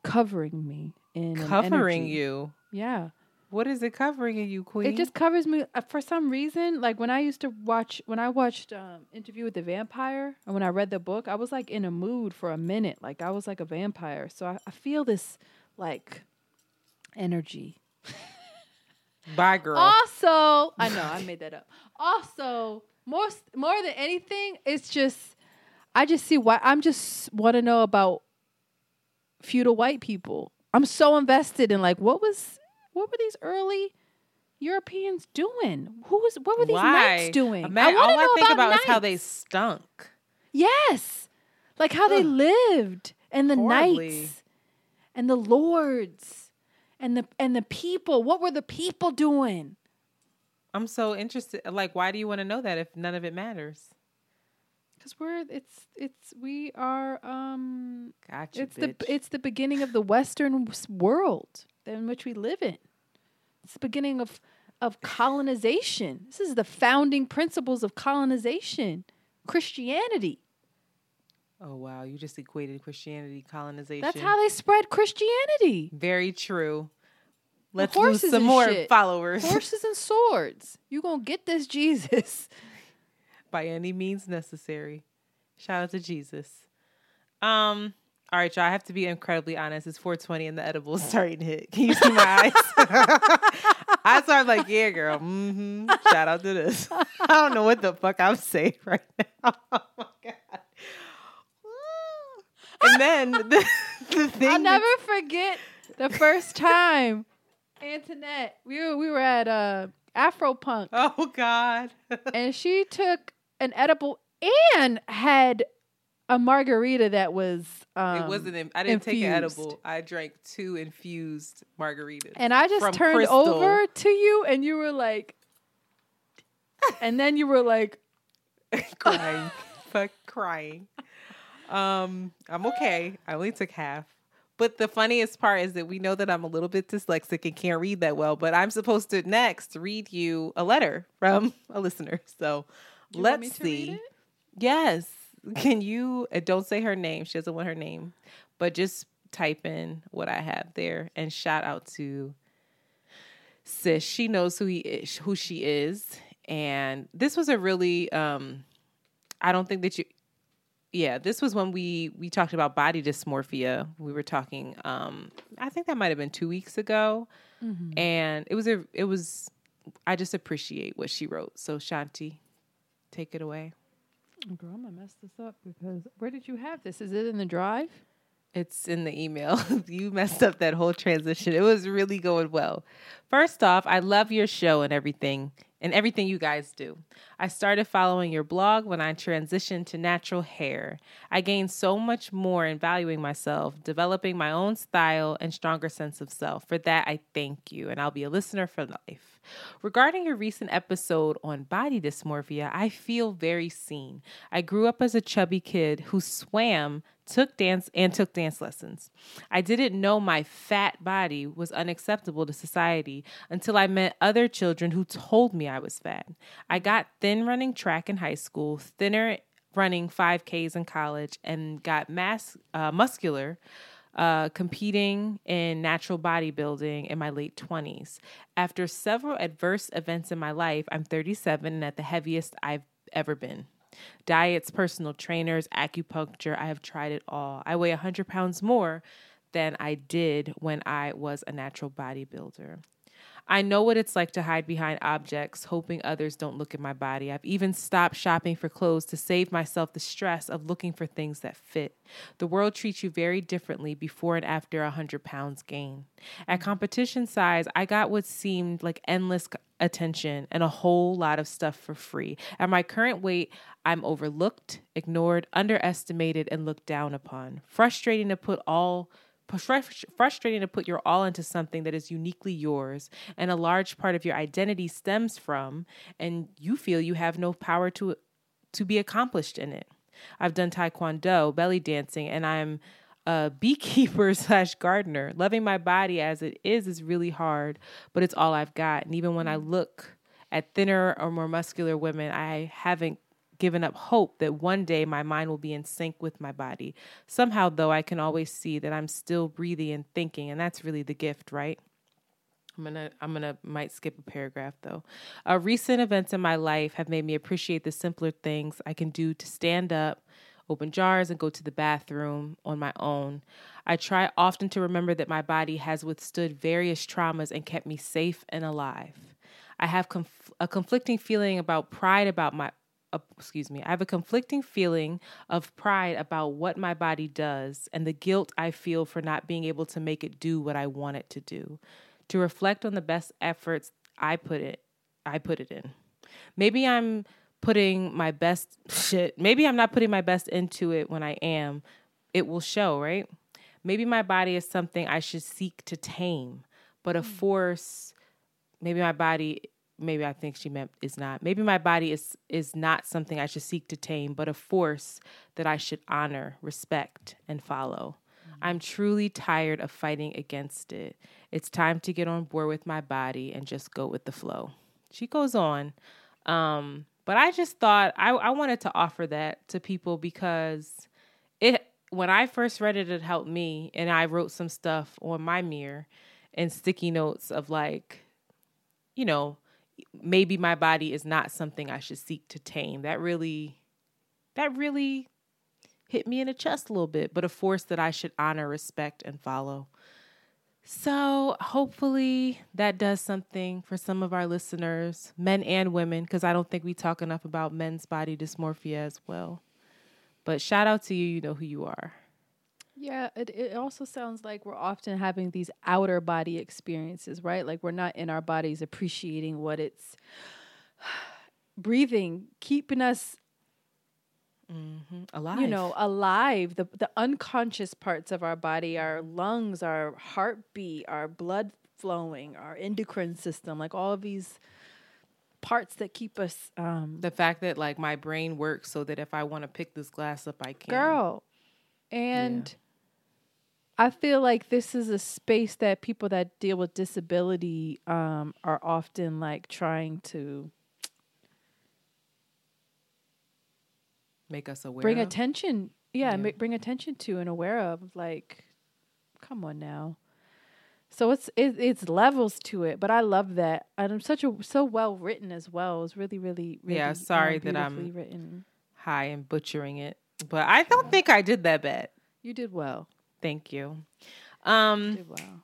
covering me in covering you. Yeah, What is it covering in you, Queen? it just covers me uh, for some reason. Like when I used to watch, when I watched um, Interview with the Vampire, and when I read the book, I was like in a mood for a minute. Like I was like a vampire. So I, I feel this like energy bye, girl. Also, I know I made that up. Also, more more than anything, it's just I just see why I'm just want to know about feudal white people. I'm so invested in like what was what were these early Europeans doing? Who was what were these Why? knights doing? Ima- I all I think about, about is how they stunk. Yes. Like how they lived and the Horribly. knights and the lords and the and the people. What were the people doing? I'm so interested. Like, why do you want to know that if none of it matters? Because we're it's it's we are um Gotcha. it's the it's the beginning of the Western world in which we live in. It's the beginning of of colonization. This is the founding principles of colonization. Christianity. oh wow, you just equated Christianity colonization. That's how they spread Christianity. Very true. Let's lose some more shit. followers [laughs] Horses and swords. You gonna get this [laughs] Jesus. By any means necessary. Shout out to Jesus. Um. All right, y'all. I have to be incredibly honest. It's 420 and the edible is [laughs] starting to hit. Can you see my eyes? [laughs] I started like, yeah, girl. Mm-hmm. Shout out to this. I don't know what the fuck I'm saying [laughs] right now. Oh my god. And then the, the thing I'll never forget the first time Antoinette. We were we were at uh, Afro Punk, Oh God. and she took an edible and had a margarita that was. Um, it wasn't. in- I didn't take an edible. I drank two infused margaritas. And I just turned Crystal. over to you, and you were like, and then you were like, [laughs] crying, fuck crying. Um, I'm okay. I only took half. But the funniest part is that we know that I'm a little bit dyslexic and can't read that well. But I'm supposed to next read you a letter from a listener. So "Do you let's me to read see. it?" Yes. [laughs] Can you uh, don't say her name? She doesn't want her name, but just type in what I have there and shout out to sis. She knows who he is, who she is, and this was a really. um I don't think that you. Yeah, this was when we we talked about body dysmorphia. We were talking. um I think that might have been two weeks ago, and it was a. It was. I just appreciate what she wrote. So Shanti, take it away. Girl, I'm gonna mess this up because where did you have this? Is it in the drive? It's in the email. [laughs] you messed up that whole transition. It was really going well. First off, I love your show and everything and everything you guys do. I started following your blog when I transitioned to natural hair. I gained so much more in valuing myself, developing my own style and stronger sense of self. For that, I thank you, and I'll be a listener for life. Regarding your recent episode on body dysmorphia, I feel very seen. I grew up as a chubby kid who swam took dance and took dance lessons. I didn't know my fat body was unacceptable to society until I met other children who told me I was fat. I got thin running track in high school, thinner running 5Ks in college, and got mass uh, muscular uh, competing in natural bodybuilding in my late 20s. After several adverse events in my life, I'm 37 and at the heaviest I've ever been. Diets, personal trainers, acupuncture, I have tried it all. I weigh 100 pounds more than I did when I was a natural bodybuilder. I know what it's like to hide behind objects, hoping others don't look at my body. I've even stopped shopping for clothes to save myself the stress of looking for things that fit. The world treats you very differently before and after a 100 pounds gain. At competition size, I got what seemed like endless attention and a whole lot of stuff for free. At my current weight, I'm overlooked, ignored, underestimated, and looked down upon. Frustrating to put all frustrating to put your all into something that is uniquely yours and a large part of your identity stems from and you feel you have no power to to be accomplished in it. I've done taekwondo belly dancing and i'm a [laughs] beekeeper slash gardener. Loving my body as it is is really hard but it's all i've got. And even when i mm. look at thinner or more muscular women i haven't given up hope that one day my mind will be in sync with my body. Somehow, though, I can always see that I'm still breathing and thinking, and that's really the gift, right? I'm gonna, I'm gonna, might skip a paragraph though. Uh, recent events in my life have made me appreciate the simpler things I can do to stand up, open jars, and go to the bathroom on my own. I try often to remember that my body has withstood various traumas and kept me safe and alive. I have conf- a conflicting feeling about pride about my uh, excuse me, I have a conflicting feeling of pride about what my body does and the guilt I feel for not being able to make it do what I want it to do. To reflect on the best efforts I put it I put it in. Maybe I'm putting my best shit. Maybe I'm not putting my best into it when I am. It will show, right? Maybe my body is something I should seek to tame, but a force maybe my body maybe I think she meant is not. Maybe my body is is not something I should seek to tame, but a force that I should honor, respect, and follow. I'm truly tired of fighting against it. It's time to get on board with my body and just go with the flow. She goes on. Um, but I just thought I, I wanted to offer that to people because it when I first read it, it helped me, and I wrote some stuff on my mirror and sticky notes of like, you know, maybe my body is not something I should seek to tame. That really, that really hit me in the chest a little bit, but a force that I should honor, respect, and follow. So hopefully that does something for some of our listeners, men and women, because I don't think we talk enough about men's body dysmorphia as well. But shout out to you, you know who you are. Yeah, it, it also sounds like we're often having these outer body experiences, right? Like we're not in our bodies appreciating what it's [sighs] breathing, keeping us Mm-hmm. Alive. you know, alive. The the unconscious parts of our body, our lungs, our heartbeat, our blood flowing, our endocrine system, like all of these parts that keep us um the fact that like my brain works so that if I want to pick this glass up, I can. girl. And I feel like this is a space that people that deal with disability um are often like trying to make us aware. bring of. attention yeah, Yeah. ma- bring attention to and aware of like come on now so it's it, it's levels to it but i love that and i'm such a so well written as well it's really really, really Yeah, um, sorry that I'm- written high and butchering it, but I don't think I did that bad. you did well Thank you. Um, well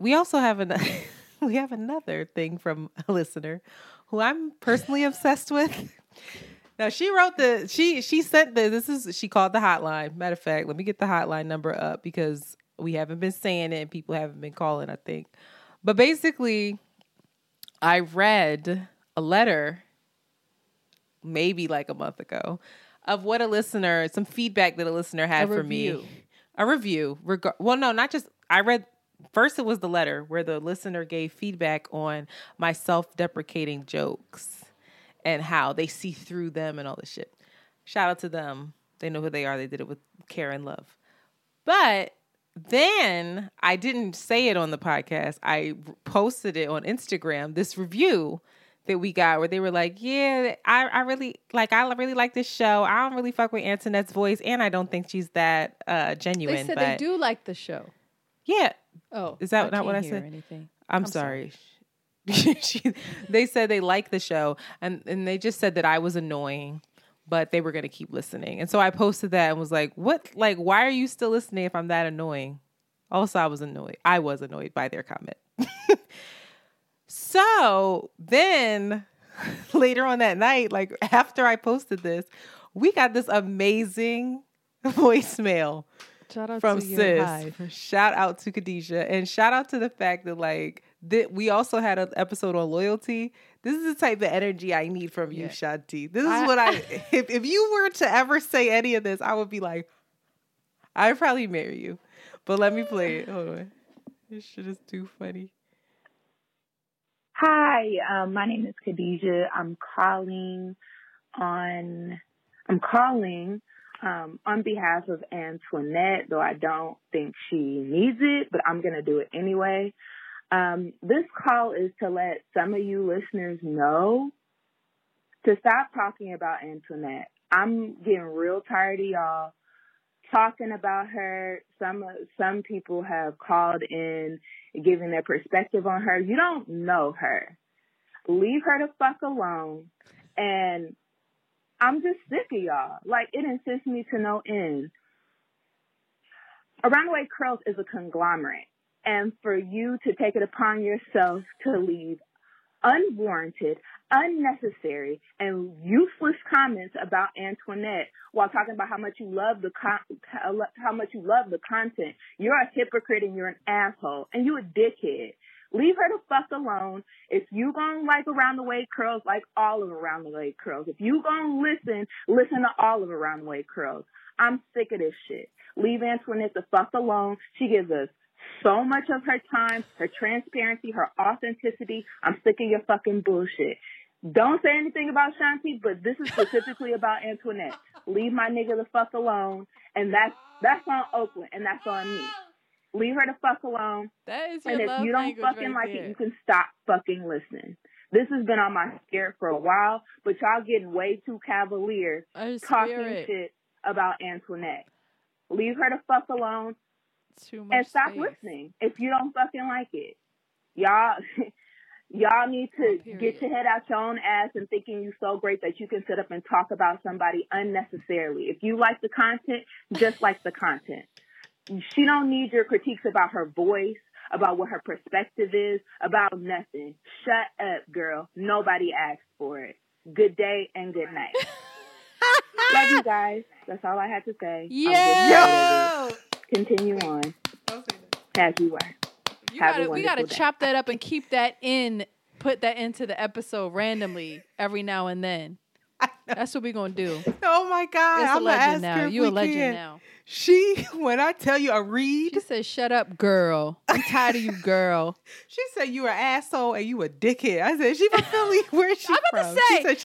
we also have another. [laughs] we have another thing from a listener who I'm personally obsessed with. Now she wrote the she she sent the this is she called the hotline. Matter of fact, let me get the hotline number up because we haven't been saying it and people haven't been calling, I think. But basically, I read a letter maybe like a month ago of what a listener, some feedback that a listener had A for review. me. A review. Reg- well, no, not just I read first it was the letter where the listener gave feedback on my self-deprecating jokes and how they see through them and all this shit. Shout out to them. They know who they are. They did it with care and love. But then I didn't say it on the podcast. I posted it on Instagram, this review that we got where they were like, Yeah, I, I really like I really like this show. I don't really fuck with Antoinette's voice and I don't think she's that uh genuine. they said but they do like the show Yeah. oh Is that not what I said? anything I'm, I'm sorry. [laughs] she, they said they like the show and, and they just said that I was annoying, but they were going to keep listening. And so I posted that and was like, what, like, why are you still listening if I'm that annoying? Also, I was annoyed. I was annoyed by their comment. [laughs] so then [laughs] later on that night, like after I posted this, we got this amazing [laughs] voicemail shout out from sis. Shout out to Khadijah and shout out to the fact that like that we also had an episode on loyalty. This is the type of energy I need from you, Yeah. Shanti. This is I- what I [laughs] if if you were to ever say any of this, I would be like, I'd probably marry you. But let me play it. Hold on. This shit is too funny. Hi, um, my name is Khadijah. I'm calling on, I'm calling um, on behalf of Antoinette, though I don't think she needs it, but I'm going to do it anyway. Um, this call is to let some of you listeners know to stop talking about Antoinette. I'm getting real tired of y'all talking about her. Some some people have called in giving their perspective on her. You don't know her. Leave her the fuck alone. And I'm just sick of y'all. Like it insists me to no end. Around the Way Curls is a conglomerate. And for you to take it upon yourself to leave unwarranted, unnecessary, and useless comments about Antoinette while talking about how much you love the con- how much you love the content. You're a hypocrite and you're an asshole and you a dickhead. Leave her the fuck alone. If you gonna like Around the Way Curls, like all of Around the Way Curls. If you gonna listen, listen to all of Around the Way Curls. I'm sick of this shit. Leave Antoinette the fuck alone. She gives us so much of her time, her transparency, her authenticity. I'm sick of your fucking bullshit. Don't say anything about Shanti, but this is specifically about Antoinette. Leave my nigga the fuck alone. And that's that's on Oakland and that's on me. Leave her the fuck alone. that is your And if love you don't fucking right like there. it, you can stop fucking listening. This has been on my spirit for a while, but y'all getting way too cavalier talking shit about Antoinette. Leave her the fuck alone Too much and stop space. listening if you don't fucking like it. Y'all, [laughs] y'all need to period. get your head out your own ass and thinking you so great that you can sit up and talk about somebody unnecessarily. If you like the content, just [laughs] like the content. She don't need your critiques about her voice, about what her perspective is, about nothing. Shut up, girl. Nobody asked for it. Good day and good night. [laughs] Love you guys. That's all I had to say. I'm Yeah. Continue on as you were. You Have gotta, we gotta chop that up and keep that in, put that into the episode randomly every now and then. That's what we're gonna do. [laughs] Oh my God. It's a I'm gonna legend ask now. You a legend can. now. She, [laughs] when I tell you a read, She said, "Shut up, girl. I'm tired of you, [laughs] girl." she said "You are an asshole and you a dickhead. I said she from Philly. Where's she I'm about from? to She said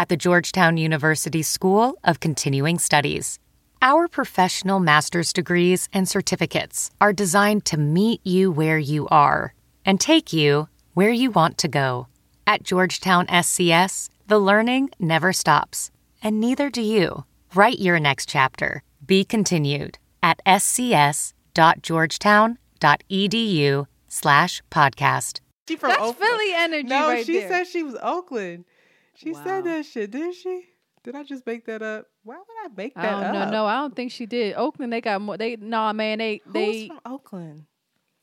at the Georgetown University School of Continuing Studies. Our professional master's degrees and certificates are designed to meet you where you are and take you where you want to go. At Georgetown SCS, the learning never stops, and neither do you. Write your next chapter. Be continued at scs.georgetown.edu slash podcast. she from That's Oakland. Philly energy No, right she there. said she was Oakland. She Wow. said that shit, didn't she? Did I just make that up? Why would I make that I don't up? No, no, I don't think she did. Oakland, they got more. They nah, man. They Who's they from Oakland?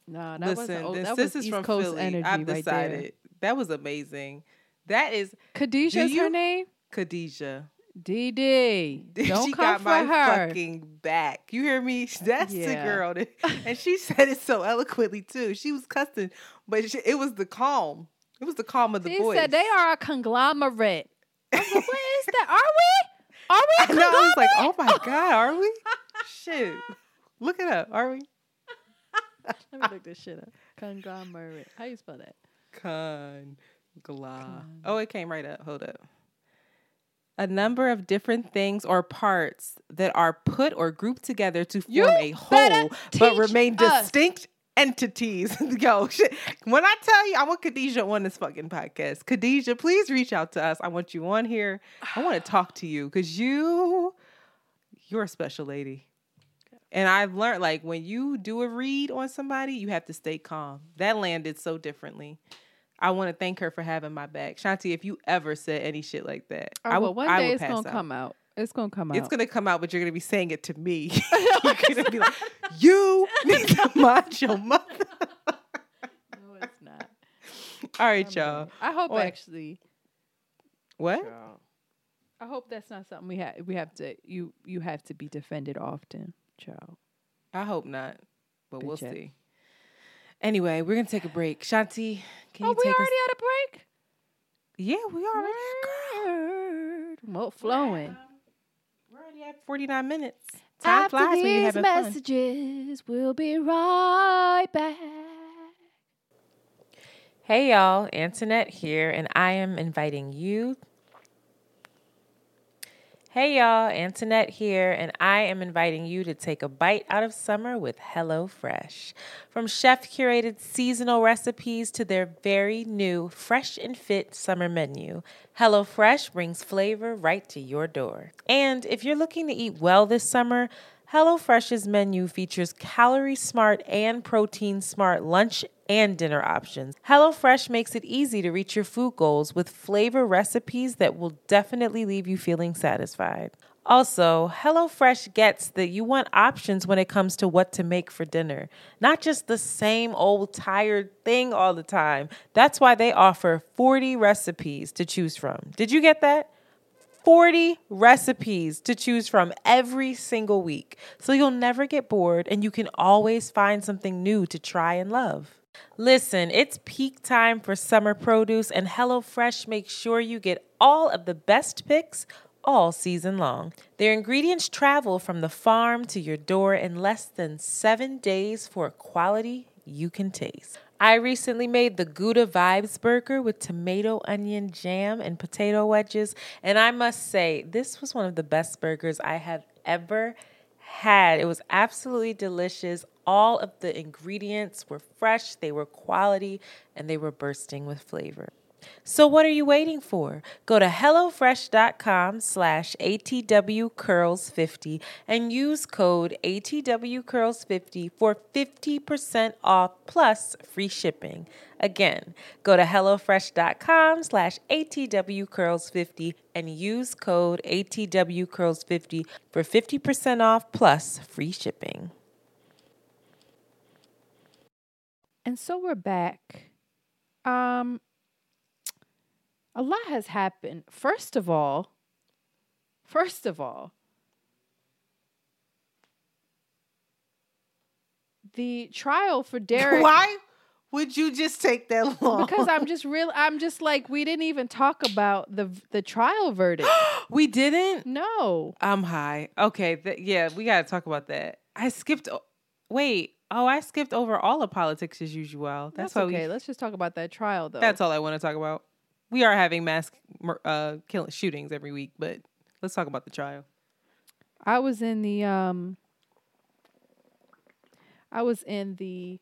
nah. That Listen, wasn't. this, That this was is East from Coast Philly. energy I've right decided there. that was amazing. That is Khadijah's Do her name. Khadijah. DD. [laughs] Don't she come got for my her. fucking back. You hear me? [laughs] That's the girl. That, [laughs] and she said it so eloquently too. She was cussing, but she, it was the calm. It was the calm of the She voice. said they are a conglomerate. I was like, what is that? Are we? Are we a [laughs] I know. I was like, oh my god, are we? Shit, look it up. Are we? [laughs] Let me look this shit up. Conglomerate. How you spell that? Con, gla. Oh, it came right up. Hold up. A number of different things or parts that are put or grouped together to form You a whole, but remain us. distinct entities. [laughs] Yo, shit. When I tell you, I want Khadijah on this fucking podcast. Khadijah, please reach out to us. I want you on here. I want to talk to you because you, you're a special lady. And I've learned like when you do a read on somebody, you have to stay calm. That landed so differently. I want to thank her for having my back. Shanti, if you ever said any shit like that, Oh, I would, one I day it's gonna out. come out. It's gonna come out. It's gonna come out, but you're gonna be saying it to me. [laughs] [laughs] you're gonna be like, "You need to [laughs] mind your mother." no, it's not. All right, y'all. I hope actually. What? I hope that's not something we have. We have to. You you have to be defended often, child. I hope not, but we'll Bitch ass. see. Anyway, we're gonna take a break. Shanti, can oh, you we take already us? had a break. Yeah, we already. Well, flowing. We're at 49 minutes. Time After flies when you're these having fun. messages, we'll be right back. Hey y'all, Antoinette here, and I am inviting you. Hey y'all, Antoinette here, and I am inviting you to take a bite out of summer with HelloFresh. From chef curated seasonal recipes to their very new fresh and fit summer menu, HelloFresh brings flavor right to your door. And if you're looking to eat well this summer, HelloFresh's menu features calorie smart and protein smart lunch and dinner options. HelloFresh makes it easy to reach your food goals with flavor recipes that will definitely leave you feeling satisfied. Also, HelloFresh gets that you want options when it comes to what to make for dinner, not just the same old tired thing all the time. That's why they offer 40 recipes to choose from. Did you get that? 40 recipes to choose from every single week. So you'll never get bored and you can always find something new to try and love. Listen, it's peak time for summer produce, and HelloFresh makes sure you get all of the best picks all season long. Their ingredients travel from the farm to your door in less than seven days for a quality you can taste. I recently made the Gouda Vibes burger with tomato, onion, jam, and potato wedges. And I must say, this was one of the best burgers I have ever had. It was absolutely delicious. All of the ingredients were fresh, they were quality, and they were bursting with flavor. So what are you waiting for? Go to HelloFresh.com slash ATWCurls50 and use code ATWCurls50 for 50% off plus free shipping. Again, go to HelloFresh.com slash ATWCurls50 and use code ATWCurls50 for 50% off plus free shipping. And so we're back. Um, a lot has happened. First of all, first of all, the trial for [laughs] Derek. Why would you just take that long? Because I'm just real. I'm just like we didn't even talk about the the trial verdict. [gasps] we didn't. No, I'm high. Okay, th- yeah, we got to talk about that. I skipped. o- Wait. Oh, I skipped over all of politics as usual. That's, that's, okay. we. Let's just talk about that trial though. That's all I want to talk about. We are having mass uh, killing shootings every week, but let's talk about the trial. I was in the um I was in the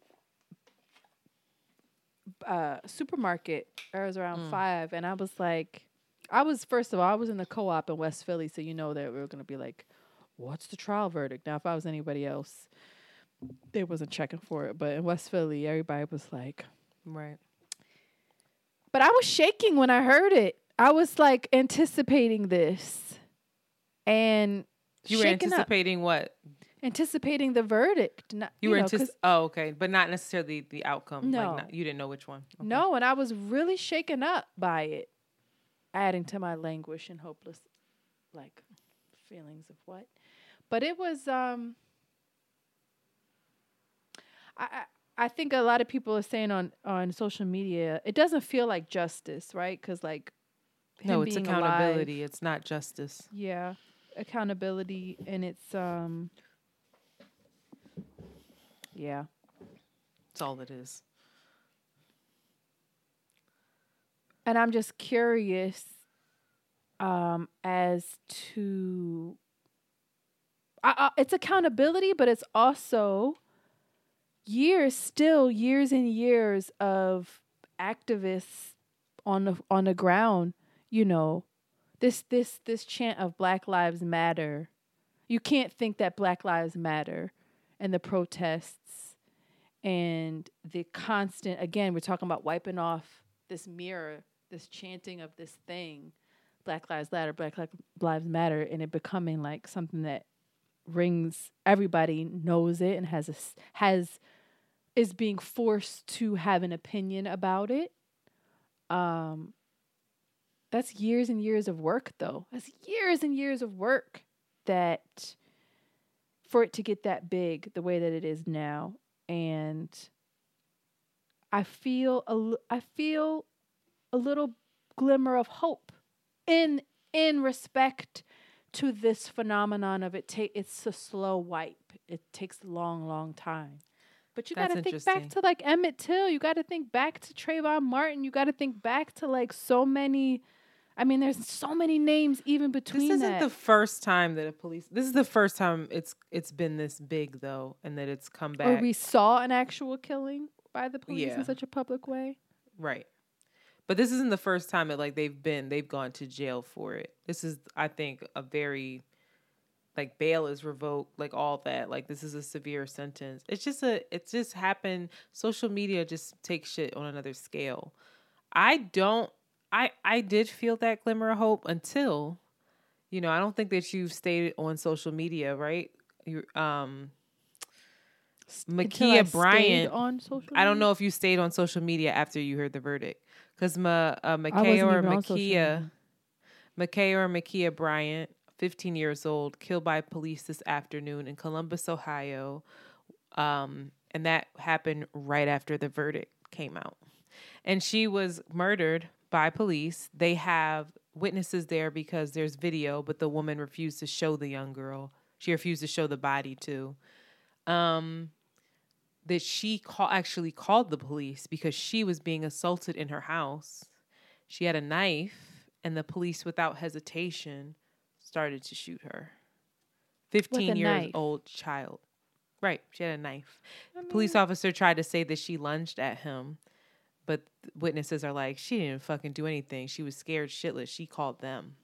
uh supermarket. I was around Mm. 5 and I was like I was first of all, I was in the co-op in West Philly, so you know that we were going to be like what's the trial verdict? Now if I was anybody else, they wasn't checking for it, but in West Philly, everybody was like Right. But I was shaking when I heard it. I was like anticipating this. And You were shaking up anticipating what? anticipating the verdict. Not, You, you were anticipating. Oh, okay, but not necessarily the outcome. No. like not, you didn't know which one. Okay. No, and I was really shaken up by it, adding to my languish and hopeless, like feelings of what. But it was. um I I, think a lot of people are saying on on social media it doesn't feel like justice, right? Because like. No, it's being accountability. alive- It's not justice. yeah, accountability, and it's um. Yeah. It's all it is. and I'm just curious um, as to I, I, it's accountability, but it's also years, still years and years of activists on the on the ground. You know, this this this chant of Black Lives Matter. You can't think that Black Lives Matter and the protests and the constant again we're talking about wiping off this mirror this chanting of this thing black lives matter black lives matter and it becoming like something that rings everybody knows it and has a has is being forced to have an opinion about it um that's years and years of work though that's years and years of work that for it to get that big the way that it is now and I feel a I feel a little glimmer of hope in in respect to this phenomenon of it it's a slow wipe. It takes a long, long time. But you got to think back to like Emmett Till. You got to think back to Trayvon Martin. You got to think back to like so many. I mean, there's so many names even between This isn't that. the first time that a police. This is the first time it's it's been this big though, and that it's come or back. we saw an actual killing by the police Yeah. in such a public way. Right. But this isn't the first time that like they've been they've gone to jail for it. This is I think a very like bail is revoked, like all that. Like this is a severe sentence. It's just a it's just happened. Social media just takes shit on another scale. I don't I I did feel that glimmer of hope until you know, I don't think that you've stayed on social media, right? You um Ma'Khia Bryant on social. I don't know if you stayed on social media after you heard the verdict, because Ma, uh, I or on Ma'Khia, or Ma'Khia Bryant, 15 years old, killed by police this afternoon in Columbus, Ohio, um, and that happened right after the verdict came out. And she was murdered by police. They have witnesses there because there's video, but the woman refused to show the young girl. She refused to show the body too. Um, that she call, actually called the police because she was being assaulted in her house. She had a knife, and the police, without hesitation, started to shoot her. 15 years knife? old child. Right. She had a knife. Police officer tried to say that she lunged at him, but witnesses are like, she didn't fucking do anything. She was scared shitless. She called them.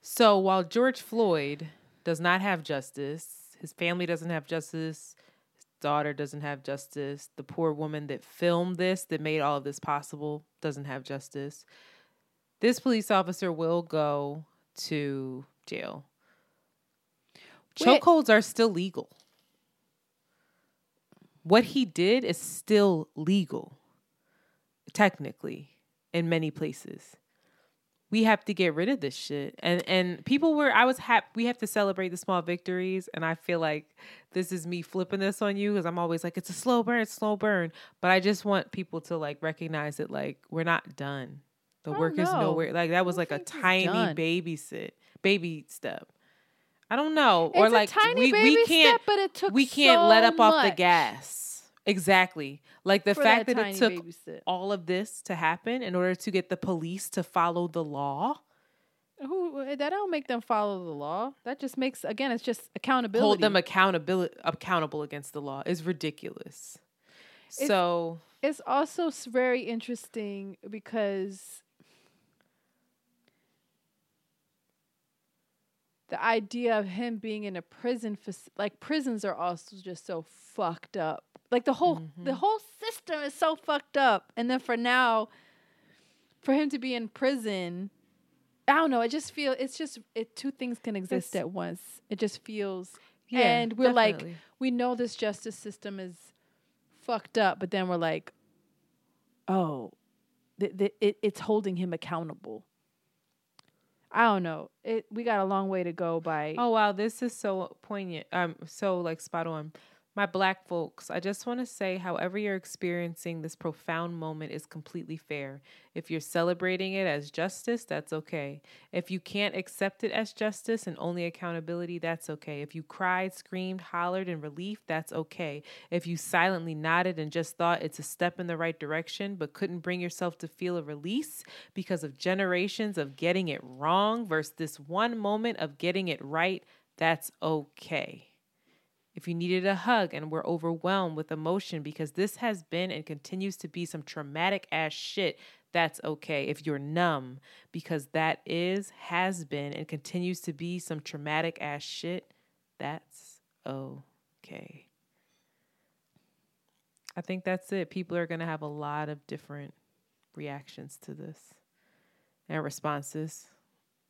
So while George Floyd does not have justice, his family doesn't have justice, his daughter doesn't have justice, the poor woman that filmed this, that made all of this possible, doesn't have justice. This police officer will go to jail. Chokeholds are still legal. What he did is still legal, technically, in many places. We have to get rid of this shit. And and people were I was happy we have to celebrate the small victories. And I feel like this is me flipping this on you because I'm always like, it's a slow burn, it's a slow burn. But I just want people to like recognize that like we're not done. The I work is know. nowhere. Like that was like a tiny done. baby sit, baby step. I don't know. It's or like tiny we, baby we can't step, but it took we can't let so up off the gas. Exactly. Like the for fact that that, it took all of this to happen in order to get the police to follow the law, Who eh, that don't make them follow the law. That just makes again, it's just accountability. hold them accountability accountable against the law is ridiculous. It's- so it's also very interesting because the idea of him being in a prison fac- like prisons are also just so fucked up. Like the whole the mm-hmm. whole system is so fucked up. And then for now for him to be in prison i don't know it just feel it's just it two things can exist It's- at once. It just feels Yeah, and we're like we know this justice system is fucked up but then we're like oh th- th- it, it's holding him accountable i don't know it we got a long way to go by Oh wow, this is so poignant. Um, so like spot on. My black folks, I just want to say, however you're experiencing this profound moment is completely fair. If you're celebrating it as justice, that's okay. If you can't accept it as justice and only accountability, that's okay. If you cried, screamed, hollered in relief, that's okay. If you silently nodded and just thought it's a step in the right direction, but couldn't bring yourself to feel a release because of generations of getting it wrong versus this one moment of getting it right, that's okay. If you needed a hug and were overwhelmed with emotion because this has been and continues to be some traumatic ass shit, that's okay. If you're numb because that is, has been, and continues to be some traumatic ass shit, that's okay. I think that's it. People are going to have a lot of different reactions to this and responses.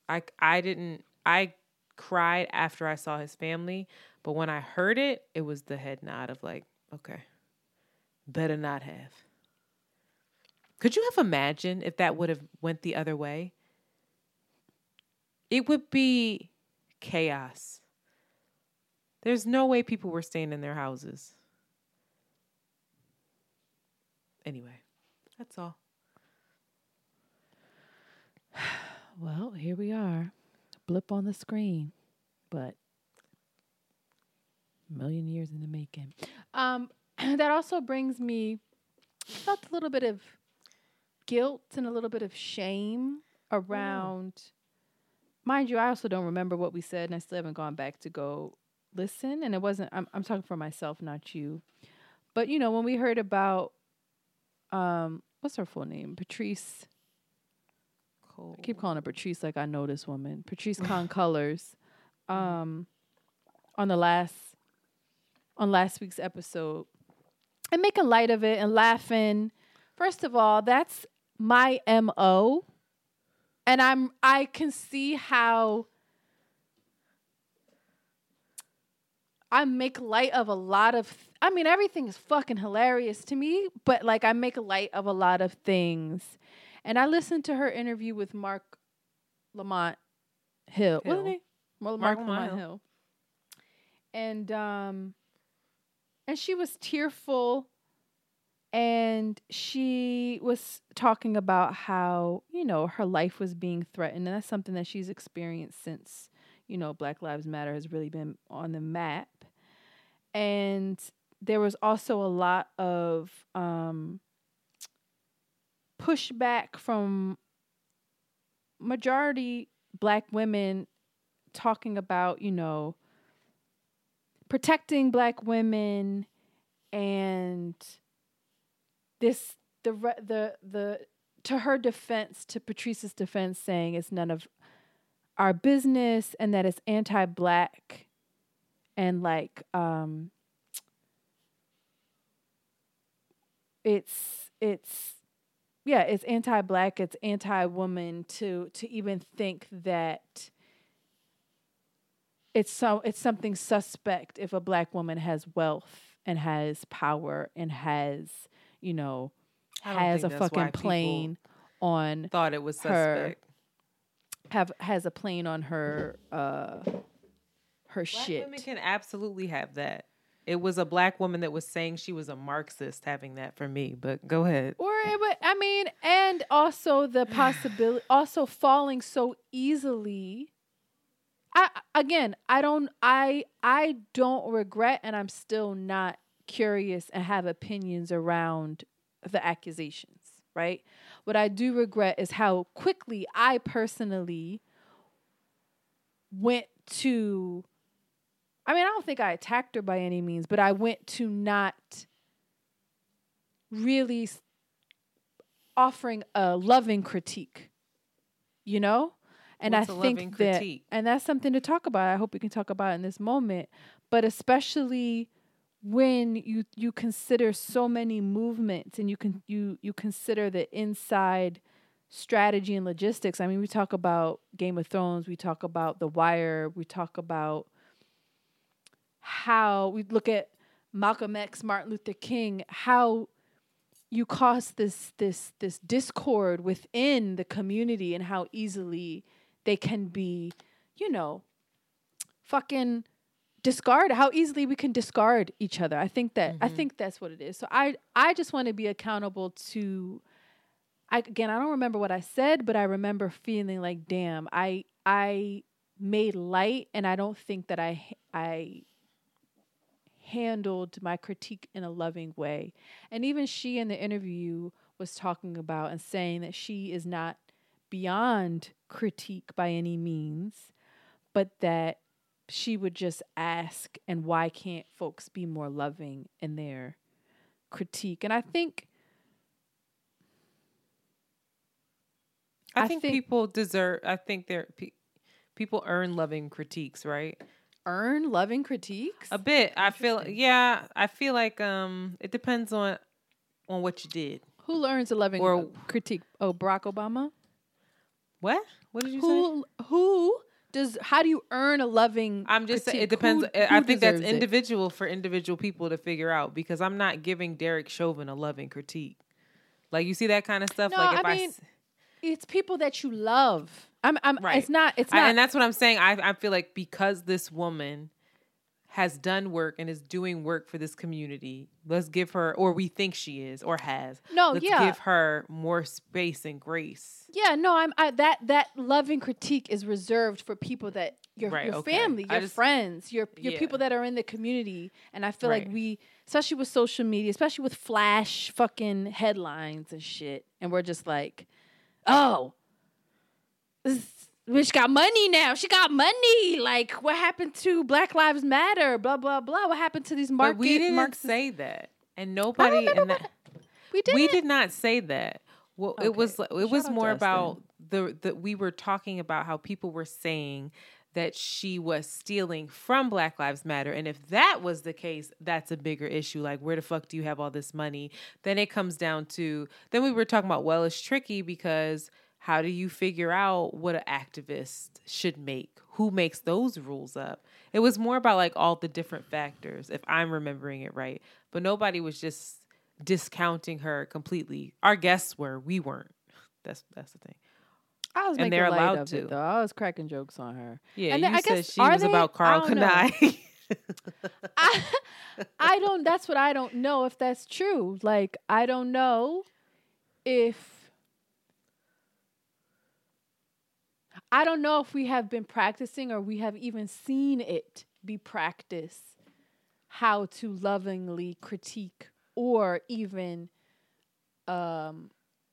I I didn't I cried after I saw his family, but when I heard it, it was the head nod of like, okay, better not have. Could you have imagined if that would have went the other way? It would be chaos. There's no way people were staying in their houses. Anyway, that's all. [sighs] well here we are blip on the screen but million years in the making um [clears throat] that also brings me I felt a little bit of guilt and a little bit of shame around mind you i also don't remember what we said and i still haven't gone back to go listen and it wasn't i'm, I'm talking for myself not you but you know when we heard about um what's her full name patrice. I keep calling her Patrisse like I know this woman. Patrisse [laughs] Con Cullors. Um on the last on last week's episode. And making light of it and laughing. First of all, that's my MO. And I'm I can see how I make light of a lot of I mean everything is fucking hilarious to me, but like I make light of a lot of things. And I listened to her interview with Marc Lamont Hill. What's his Hill. name? Marc Marc, Lamont Lamont Hill. Hill. And um and she was tearful and she was talking about how you know her life was being threatened. And that's something that she's experienced since you know black lives matter has really been on the map. And there was also a lot of um, pushback from majority black women talking about you know protecting black women and this the the the to her defense to Patrisse's defense saying it's none of our business and that it's anti-black and like um it's it's yeah it's anti-black it's anti-woman to to even think that it's so it's something suspect if a black woman has wealth and has power and has you know has a think that's why fucking plane on thought it was her suspect. have has a plane on her uh her Black shit women can absolutely have that. It was a black woman that was saying she was a Marxist having that for me, but go ahead. or it would i mean and also the possibility also falling so easily i again i don't i i don't regret and i'm still not curious and have opinions around the accusations right? What i do regret is how quickly i personally went to i mean i don't think i attacked her by any means but i went to not really offering a loving critique you know and What's i think that critique? and that's something to talk about. I hope we can talk about in this moment. But especially when you you consider so many movements and you can you you consider the inside strategy and logistics. I mean we talk about game of thrones. We talk about the wire. We talk about how we look at Malcolm X, Martin Luther King, how you cause this this this discord within the community and how easily they can be, you know, fucking discard how easily we can discard each other. I think that I mm-hmm. think that's what it is. So I I just want to be accountable to I again I don't remember what I said, but I remember feeling like damn, I I made light and I don't think that I I handled my critique in a loving way. And even she in the interview was talking about and saying that she is not beyond critique by any means, but that she would just ask and why can't folks be more loving in their critique? And I think I, I think, think- people deserve. I think they're pe- people earn loving critiques, right? earn loving critiques. A bit. I feel. Yeah, I feel like um, it depends on on what you did. Who learns a loving Or- critique? Oh, Barack Obama. What? What did you say? Who who does how do you earn a loving I'm just saying it depends. Who- I who think that's deserves it? individual for individual people to figure out because I'm not giving Derek Chauvin a loving critique. Like you see that kind of stuff. No, like if I I, mean, It's people that you love. I'm I'm Right. it's not it's I- not and that's what I'm saying. I I feel like because this woman has done work and is doing work for this community, let's give her, or we think she is, or has. No, let's yeah. give her more space and grace. Yeah, no, I'm I, that that loving critique is reserved for people that your Right, your okay. family, your just- friends, your your Yeah. people that are in the community, and I feel like we, especially with social media, especially with flash fucking headlines and shit, and we're just like, oh, this bitch got money now. She got money. Like, what happened to Black Lives Matter? Blah blah blah. What happened to these market? but we didn't Marxist- say that, and nobody. in that, we did. we did not say that. Well, it was it was Shout out more to us then. about the the we were talking about how people were saying that she was stealing from Black Lives Matter, and if that was the case, that's a bigger issue. Like, where the fuck do you have all this money? Then it comes down to then we were talking about well, it's tricky because how do you figure out what an activist should make? Who makes those rules up? It was more about like all the different factors, if I'm remembering it right. But nobody was just discounting her completely. Our guests were, we weren't. That's that's the thing. I was and making they're light allowed of to. it though. I was cracking jokes on her. Yeah, And you then I said guess- she was they? about [laughs] Carl. Kanai. [laughs] I, I don't. That's what I don't know if that's true. Like I don't know if I don't know if we have been practicing or we have even seen it be practiced how to lovingly critique or even um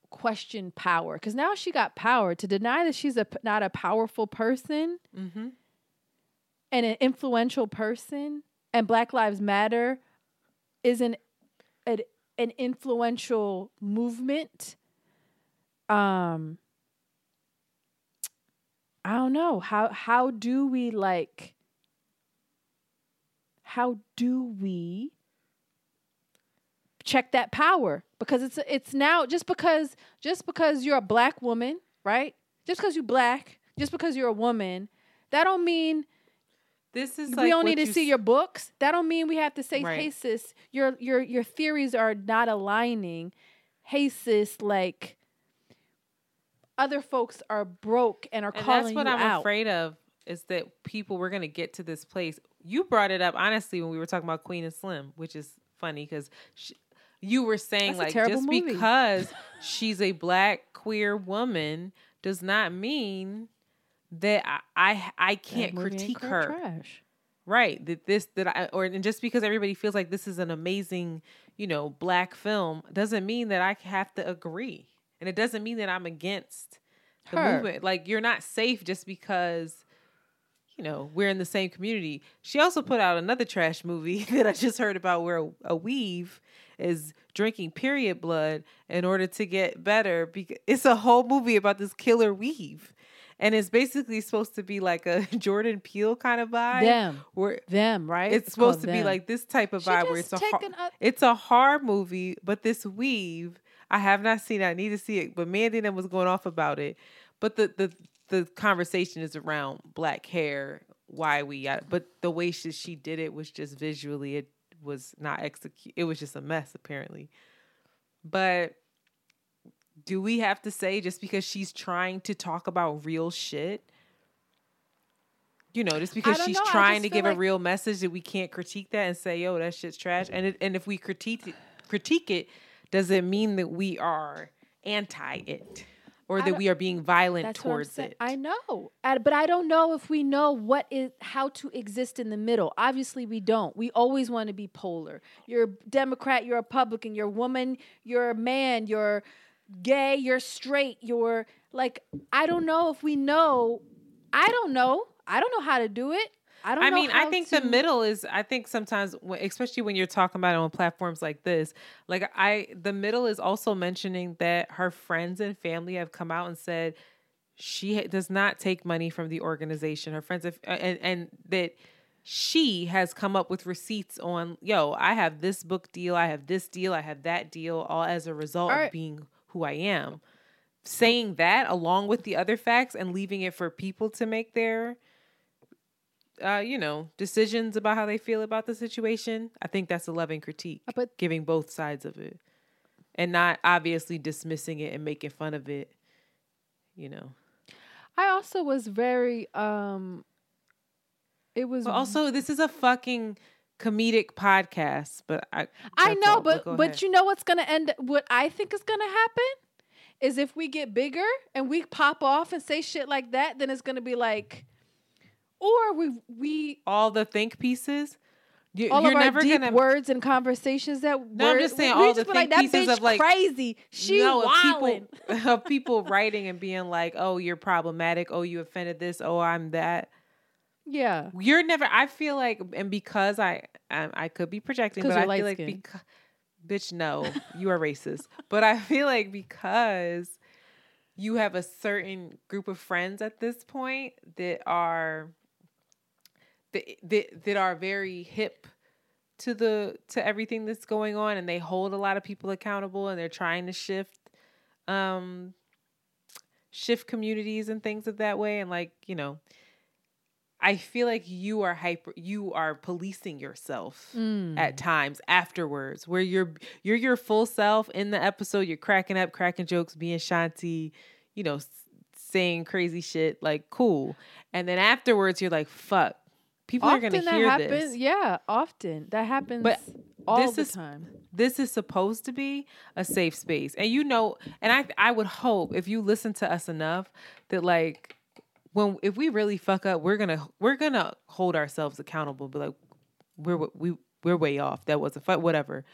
question power because now she got power to deny that she's a, not a powerful person Mm-hmm. and an influential person and black lives matter is an an, an influential movement um i don't know how how do we like how do we check that power because it's it's now just because just because you're a black woman right just because you're black just because you're a woman that don't mean This is we like don't need to see s- your books. That don't mean we have to say, Right. "Hey sis, your your your theories are not aligning." Hey sis, like other folks are broke and are And calling that's what you I'm out. afraid of is that people we're gonna get to this place. You brought it up honestly when we were talking about Queen and Slim, which is funny because you were saying That's like just movie. because [laughs] she's a black queer woman does not mean that I I, I can't critique her. trash. Right. That this that I or and just because everybody feels like this is an amazing, you know, black film doesn't mean that I have to agree. And it doesn't mean that I'm against the Her. movement. Like you're not safe just because you know, we're in the same community. She also put out another trash movie [laughs] that I just heard about where a, weave is drinking period blood in order to get better because it's a whole movie about this killer weave. And it's basically supposed to be like a [laughs] Jordan Peele kind of vibe. Them. Where Them, right? it's, called supposed to be like this type of vibe where it's a taken a- it's a horror movie, but this weave I have not seen. it. I need to see it, but Mandy and was going off about it. But the the the conversation is around black hair, why we got, but the way she she did it was just visually it was not execute. It was just a mess apparently. But do we have to say just because she's trying to talk about real shit? You know, just because she's know, trying to give a real message that we can't critique that and say, "Yo, that shit's trash." And it, and if we critique it, critique it, does it mean that we are anti it or that we are being violent That's what I'm towards it? I know, but I don't know if we know what is how to exist in the middle. Obviously, we don't. We always want to be polar. You're a Democrat. You're a Republican. You're a woman. You're a man. You're gay. You're straight. You're like I don't know if we know. I don't know. I don't know how to do it. I don't. I mean, I think to- the middle is. I think sometimes, especially when you're talking about it on platforms like this, like I, the middle is also mentioning that her friends and family have come out and said she does not take money from the organization. Her friends have, and and that she has come up with receipts on. Yo, I have this book deal. I have this deal. I have that deal. All as a result All of being who I am. Saying that along with the other facts and leaving it for people to make their uh, you know, decisions about how they feel about the situation, I think that's a loving critique. But- giving both sides of it. And not obviously dismissing it and making fun of it. You know. I also was very. um It was But also this is a fucking comedic podcast, but I I know, all, but go but you know what's gonna end? What I think is gonna happen is if we get bigger and we pop off and say shit like that, then it's gonna be like, or we we all the think pieces. You, all you're of our never deep gonna words and conversations that No, I'm just saying we all just the like, think that pieces of, like- crazy. She no, of people [laughs] of people writing and being like, "Oh, you're problematic. Oh, you offended this. Oh, I'm that." Yeah, You're never. I feel like, and because I, I, I could be projecting, but I feel like, because, bitch, no, you are racist. [laughs] but I feel like because you have a certain group of friends at this point that are that that, that are very hip to the to everything that's going on, and they hold a lot of people accountable, and they're trying to shift, um, shift communities and things of that way, and like you know. I feel like you are hyper you are policing yourself Mm. at times afterwards where you're you're your full self in the episode you're cracking up cracking jokes being Shanti you know saying crazy shit like cool and then afterwards you're like fuck People often are going to that hear happens. this. Yeah, often that happens But all this the is time. this is supposed to be a safe space and you know and i i would hope if you listen to us enough that like when if we really fuck up we're gonna we're gonna hold ourselves accountable be like we're we we're way off that was a fight whatever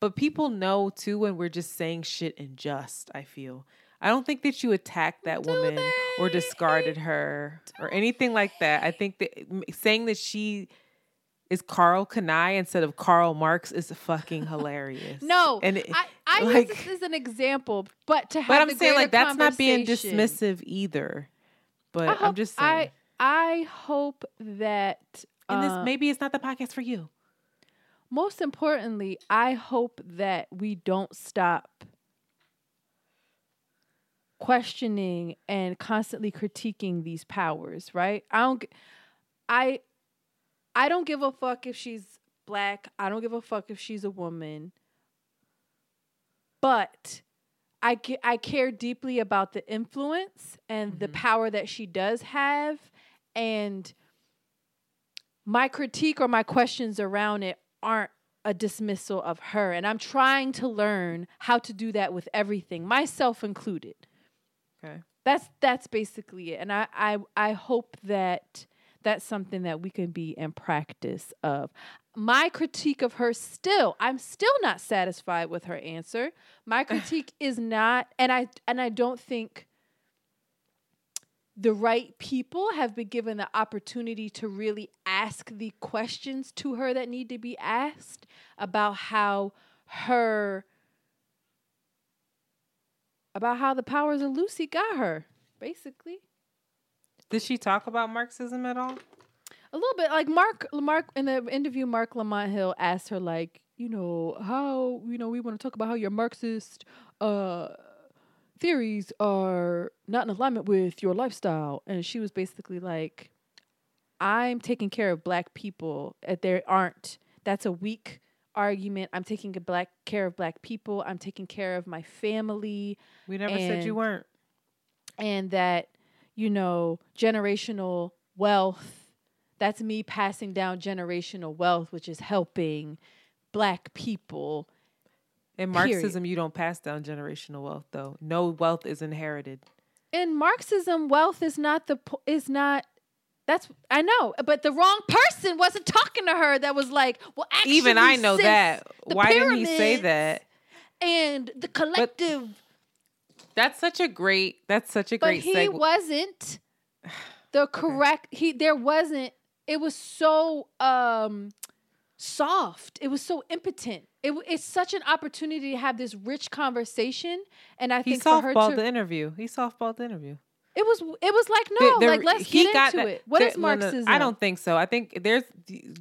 but people know too when we're just saying shit and just i feel i don't think that you attacked that woman or discarded her or anything like that i think that saying that she is Carl Kanai instead of Karl Marx is fucking hilarious. No, and it- I, I like- use this as an example, but to have but I'm saying like that's not being dismissive either. But I I'm hope- just saying, I I hope that and this uh, maybe it's not the podcast for you. most importantly, I hope that we don't stop questioning and constantly critiquing these powers, right? I don't I I don't give a fuck if she's black. I don't give a fuck if she's a woman. But I ca- I care deeply about the influence and the mm-hmm. power that she does have and my critique or my questions around it aren't a dismissal of her and i'm trying to learn how to do that with everything myself included Okay. that's that's basically it and i i, I hope that that's something that we can be in practice of my critique of her still i'm still not satisfied with her answer my [laughs] critique is not and i and i don't think the right people have been given the opportunity to really ask the questions to her that need to be asked about how her about how the powers of Lucy got her, basically. Did she talk about Marxism at all? A little bit like Marc Marc in the interview Marc Lamont Hill asked her like, you know, how you know, we want to talk about how your Marxist uh theories are not in alignment with your lifestyle and she was basically like I'm taking care of black people. Uh, There aren't that's a weak argument. I'm taking a black care of black people. I'm taking care of my family. We never said you weren't. and that you know generational wealth that's me passing down generational wealth which is helping black people In Period. Marxism, you don't pass down generational wealth, though. No wealth is inherited. in marxism wealth is not the po- is not that's I know, but the wrong person wasn't talking to her. That was like, well, actually, Even I know that. Why didn't he say that? And the collective, That's such a great. That's such a but great he segue. wasn't [sighs] the correct. He there wasn't. It was so um soft. It was so impotent. It, it's such an opportunity to have this rich conversation, and I he think for her softballed to the interview. He softballed the interview. It was it was like no, the- like let's get into that- it. What there- is no, no, Marxism? I don't think so. I think there's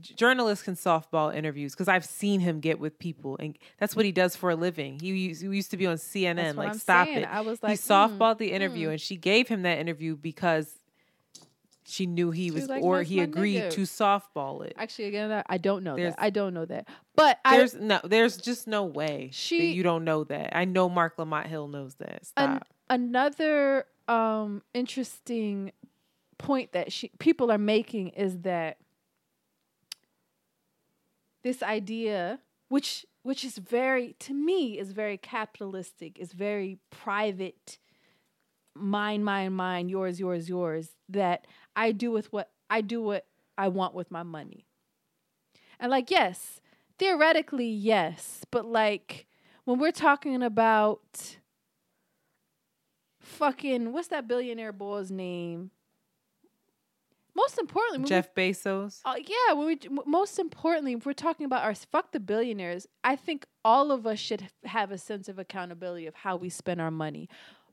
journalists can softball interviews because I've seen him get with people, and that's what he does for a living. He used, he used to be on CNN. Like, I'm stop saying. it. I was like he softballed mm, the interview, mm. and she gave him that interview because she knew he was, was like, or he agreed nigga." to softball it. Actually, again, I- I don't know There's- that. I don't know that. But I There's no, there's just no way that She- you don't know that. I know Marc Lamont Hill knows that. An- another um interesting point that she people are making is that this idea which which is very to me is very capitalistic is very private mine mine mine yours yours yours that i do with what i do what i want with my money. And like yes theoretically yes but like when we're talking about fucking what's that billionaire boy's name? Most importantly, Jeff Bezos. We, uh, yeah, when we most importantly, if we're talking about our fuck the billionaires, I think all of us should have a sense of accountability of how we spend our money,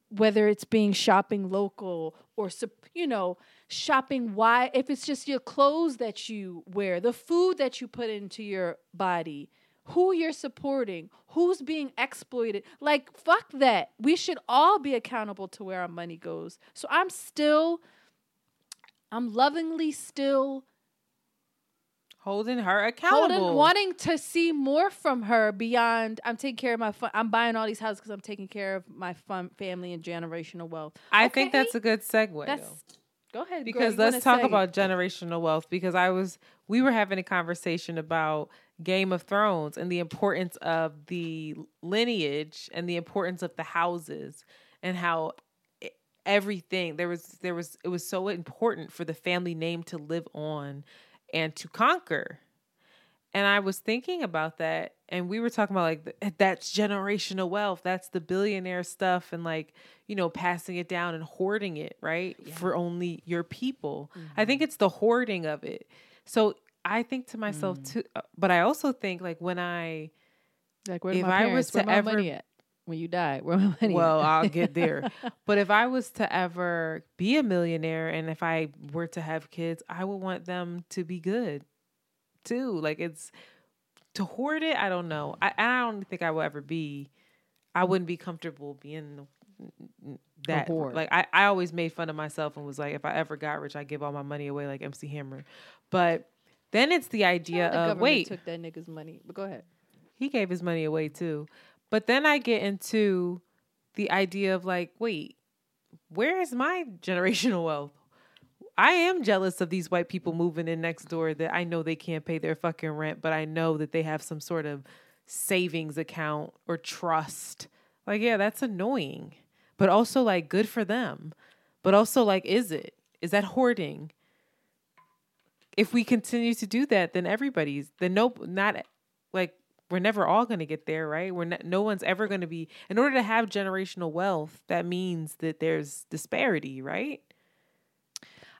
whether it's being shopping local or you know shopping why if it's just your clothes that you wear, the food that you put into your body who you're supporting, who's being exploited. Like, fuck that. We should all be accountable to where our money goes. So I'm still, I'm lovingly still holding her accountable. holding, wanting to see more from her beyond. I'm taking care of my fun. I'm buying all these houses because I'm taking care of my fun family and generational wealth. I think that's a good segue. That's. Go ahead. because wanna let's talk say about generational wealth because I was we were having a conversation about Game of Thrones and the importance of the lineage and the importance of the houses and how everything there was there was it was so important for the family name to live on and to conquer. And I was thinking about that and we were talking about like that's generational wealth. That's the billionaire stuff and like, you know, passing it down and hoarding it, right? For only your people. I think mm-hmm. it's the hoarding of it. So I think to myself too uh, but I also think like when I Like, where if my I parents, was to ever money at? When you die, where my money well, at? I'll get there. [laughs] but if I was to ever be a millionaire and if I were to have kids, I would want them to be good too. Like it's to hoard it, I don't know. I, I don't think I will ever be I wouldn't be comfortable being that like I, I always made fun of myself and was like if I ever got rich I'd give all my money away like MC Hammer. But then it's the idea the of wait, took that nigga's money. But go ahead. he gave his money away too. But then I get into the idea of like, wait, where is my [laughs] generational wealth? I am jealous of these white people moving in next door that I know they can't pay their fucking rent, but I know that they have some sort of savings account or trust. Like, yeah, that's annoying. But also like good for them. But also like is it? Is that hoarding? If we continue to do that, then everybody's then no not like we're never all going to get there, right? We're not, no one's ever going to be in order to have generational wealth, that means that there's disparity, right?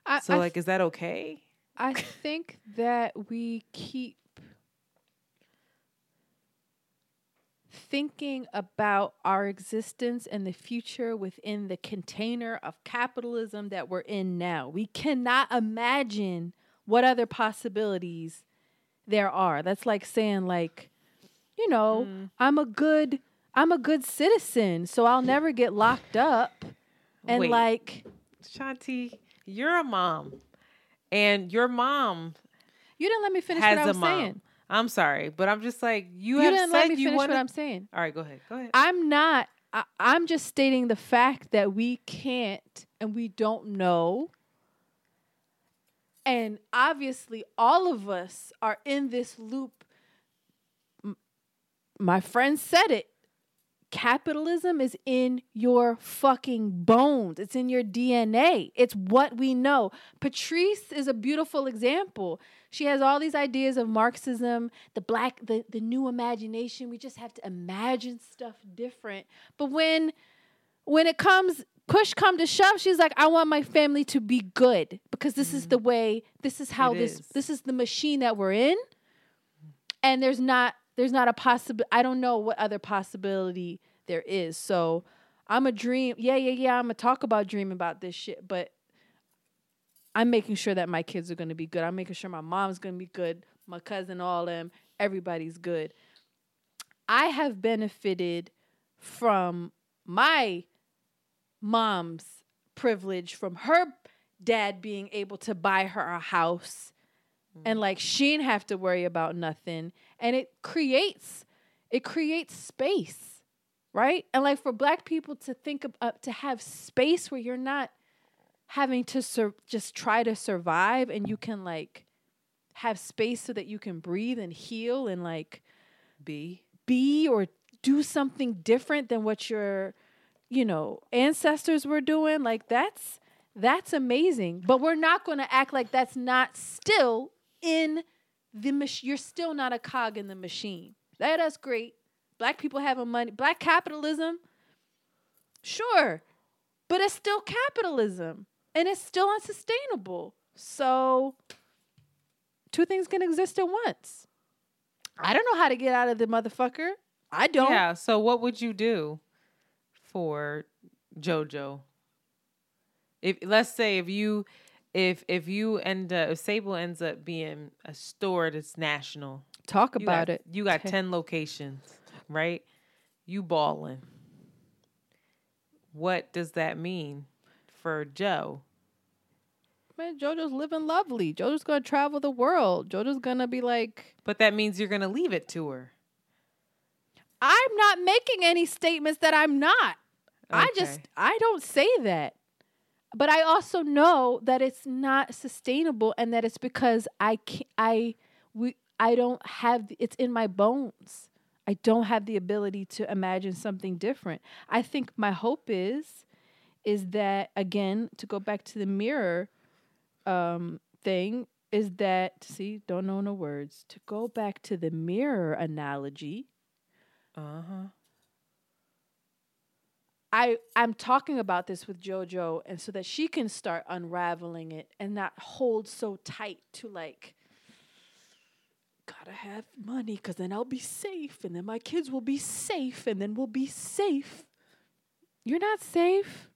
I, So I like is that okay? I think that we keep thinking about our existence and the future within the container of capitalism that we're in now. We cannot imagine what other possibilities there are. That's like saying like, you know, mm. I'm a good I'm a good citizen, so I'll never get locked up. And Wait. like Shanti, you're a mom. And your mom you didn't let me finish what I was mom. saying. I'm sorry, but I'm just like you, You have didn't said let me you finish want what I'm saying. All right, go ahead. Go ahead. I'm not. I, I'm just stating the fact that we can't and we don't know. And obviously, all of us are in this loop. M- My friend said it. Capitalism is in your fucking bones. It's in your DNA. It's what we know. Patrisse is a beautiful example. She has all these ideas of Marxism, the black, the, the new imagination. We just have to imagine stuff different. But when when it comes push come to shove, she's like, I want my family to be good because this is the mm. way, this is how It this is. this is the machine that we're in. And there's not there's not a possible I don't know what other possibility there is. So I'm a dream. Yeah, yeah, yeah. I'm gonna talk about dreaming about this shit, but I'm making sure that my kids are gonna be good. I'm making sure my mom's gonna be good, my cousin, all them, everybody's good. I have benefited from my mom's privilege, from her dad being able to buy her a house. And like she didn't have to worry about nothing. And it creates it creates space right? And like for black people to think of uh, to have space where you're not having to sur- just try to survive and you can like have space so that you can breathe and heal and like be. be or do something different than what your you know ancestors were doing like that's that's amazing. But we're not going to act like that's not still in the machine you're still not a cog in the machine. That, that's great. Black people having money black capitalism sure but it's still capitalism and it's still unsustainable. So two things can exist at once. I don't know how to get out of the motherfucker. I don't. Yeah. So what would you do for JoJo? If let's say if you if if you end up if Sable ends up being a store that's national. talk about got- it You got [laughs] ten locations, right? You balling. What does that mean for Joe? Man, JoJo's living lovely. JoJo's gonna travel the world. JoJo's gonna be like, But that means you're gonna leave it to her. I'm not making any statements that I'm not. I just I don't say that. but I also know that it's not sustainable and that it's because I can't, I we I don't have it's in my bones. I don't have the ability to imagine something different. I think my hope is is that again to go back to the mirror um thing is that see don't know no words to go back to the mirror analogy Uh-huh. I I'm talking about this with JoJo and so that she can start unraveling it and not hold so tight to like gotta have money cuz then I'll be safe and then my kids will be safe and then we'll be safe. You're not safe.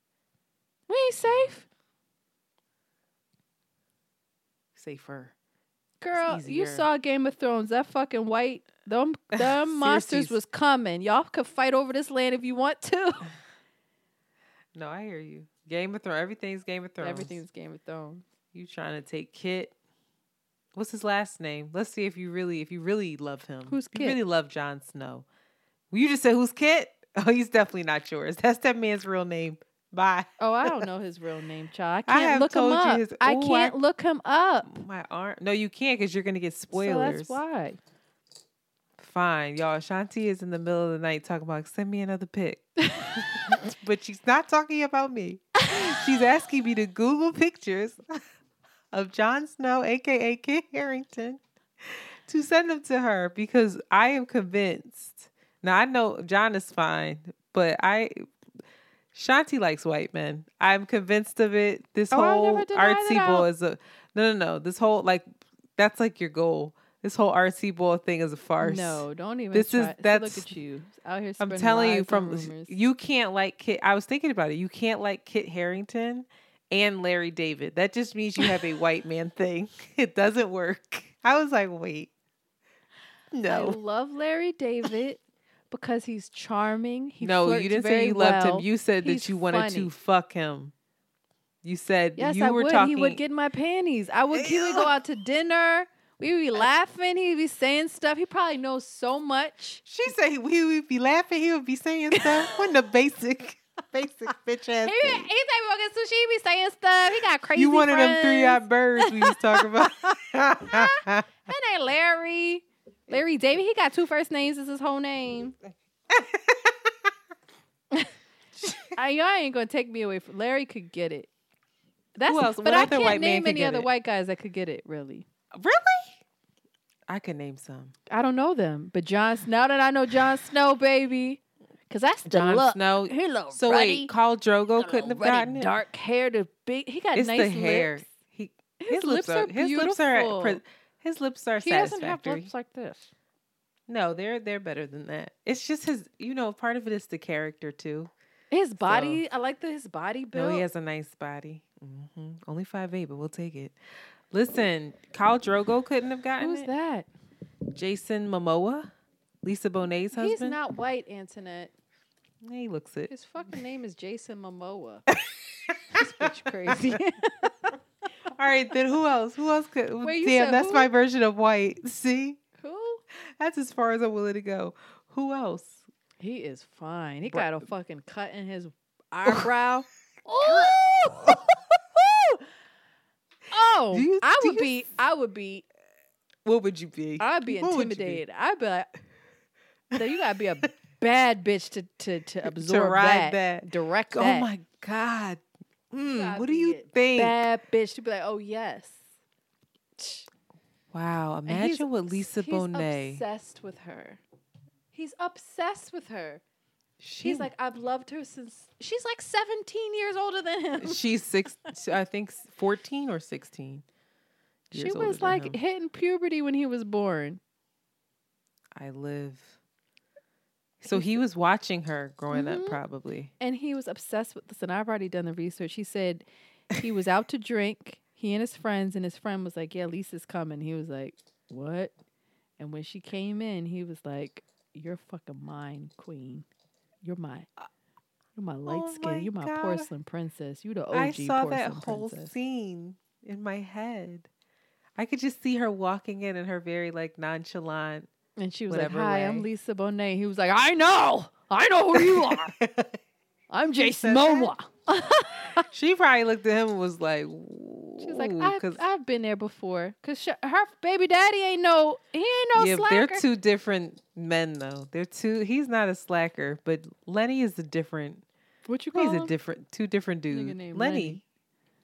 We ain't safe. Safer. Girl, you saw Game of Thrones. That fucking white them [laughs] them monsters was coming. Y'all could fight over this land if you want to. [laughs] No, I hear you. Game of Thrones. Everything's Game of Thrones. Everything's Game of Thrones. You trying to take Kit? What's his last name? Let's see if you really, if you really love him. Who's Kit? You really love Jon Snow. Well, you just said who's Kit? [laughs] Oh, he's definitely not yours. That's that man's real name. Bye. [laughs] Oh, I don't [laughs] know his real name, child. I I can't have look him up. his- I Ooh, I- can't look him up. My arm. No, you can't because you're gonna get So spoilers. that's why. Fine, y'all. Shanti is in the middle of the night talking about send me another pic, [laughs] but she's not talking about me. She's asking me to Google pictures of Jon Snow, aka Kit Harington, to send them to her because I am convinced. Now I know Jon is fine, but I Shanti likes white men. I'm convinced of it. This Oh, whole artsy boy is a no, no, no. This whole like that's like your goal. This whole artsy boy thing is a farce. No, don't even. This try. is that's. look at you out here. I'm telling you from rumors. you can't like Kit. I was thinking about it. You can't like Kit Harington and Larry David. That just means you have a [laughs] white man thing. [laughs] It doesn't work. I was like, wait, no. I love Larry David because he's charming. He no. You didn't say you loved him. You said He's that you wanted funny. to fuck him. You said Yes, you I were would. talking. He would get my panties. I would. [laughs] He would go out to dinner. We be laughing. He'd be saying stuff. He probably knows so much. she said we would be laughing. He would be saying stuff. [laughs] When the basic, [laughs] basic bitch ass. He, he thing. said we go get sushi. He be saying stuff. He got crazy. You one of them three friends. eyed birds we was talking about. [laughs] That ain't Larry. Larry David. He got two first names. Is his whole name. I, y'all ain't gonna take me away from Larry. Could get it. That's else? but What I can't white name any other it? white guys that could get it. Really, really? I could name some. I don't know them. But Jon. Now that I know Jon [laughs] Snow, baby, because that's the Jon look. Snow. He look So ruddy, wait, Khal Drogo couldn't have ruddy, gotten it. dark hair, the big. He got It's nice the hair. lips. He His lips are his lips are beautiful. pre- his lips are He doesn't have lips like this. no, they're they're better than that. It's just his. You know, part of it is the character too. His body, I like the his body build. No, he has a nice body. hmm Only five eight, but we'll take it. Listen, Khal Drogo couldn't have gotten Who's it. that? Jason Momoa, Lisa Bonet's husband. He's not white, Antoinette. He looks it. His fucking name is Jason Momoa. [laughs] this bitch crazy. [laughs] All right, then who else? Who else could? Wait, Damn, that's who? my version of white. See, Who? that's as far as I'm willing to go. Who else? He is fine. He got a fucking cut in his eyebrow. [laughs] Oh, you- I would you be. I would be. What would you be? I'd be What you be? intimidated. I'd be like, "No, you gotta be a bad bitch to to to [laughs] absorb ride that, that. direct Oh that. my god. Mm, what do you think? Bad bitch to be like, oh yes. Wow, imagine what Lisa he's Bonet. obsessed with her. He's obsessed with her. She, He's like, I've loved her since she's like 17 years older than him. [laughs] she's six. I think fourteen or sixteen. She years older was like hitting puberty when he was born. I live. So he was watching her growing up, Mhm. probably. And he was obsessed with this. And I've already done the research. He said he was out to drink, he and his friends, and his friend was like, Yeah, Lisa's coming. He was like, What? And when she came in, he was like, You're fucking mine, queen. You're my uh, you're my light Oh skin. my You're my God. porcelain princess. You the OG I saw that whole princess. scene in my head. I could just see her walking in and her very like nonchalant. And she was like, Hi, way. I'm Lisa Bonet. He was like, I know. I know who you are. [laughs] I'm Jason said that? She probably looked at him and was like, She's like, I've, I've been there before. Cause sh- her baby daddy ain't no, he ain't no yeah, slacker. they're two different men though. They're two. He's not a slacker, but Lenny is a different. What you call He's him? a different, two different dudes. Lenny. Lenny.